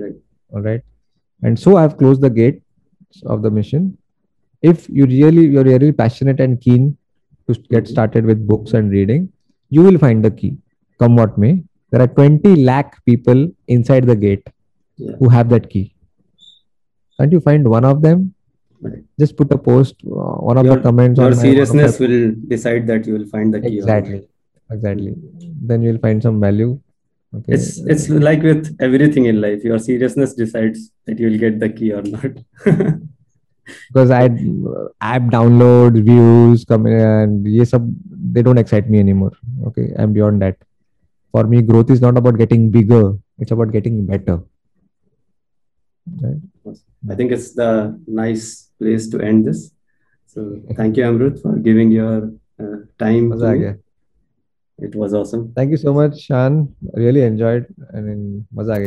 Right. all right and so i've closed the gate of the mission if you really you're really passionate and keen to get started with books and reading you will find the key come what may there are 20 lakh people inside the gate Yeah. who have that key can't you find one of them. Just put a post uh, one of Your, the comments your on my- one of seriousness the- will decide that you will find the key. exactly exactly then you'll find some value okay It's it's like with everything in life. Your seriousness decides that you will get the key or not. [LAUGHS] because I uh, app downloads, views, coming and yes, they don't excite me anymore. Okay, I'm beyond that. For me, growth is not about getting bigger; it's about getting better. Right? I think it's the nice place to end this. So thank you, Amrut, for giving your uh, time. It was awesome. Thank you so much, Shaan. I really enjoyed. I mean, mazage.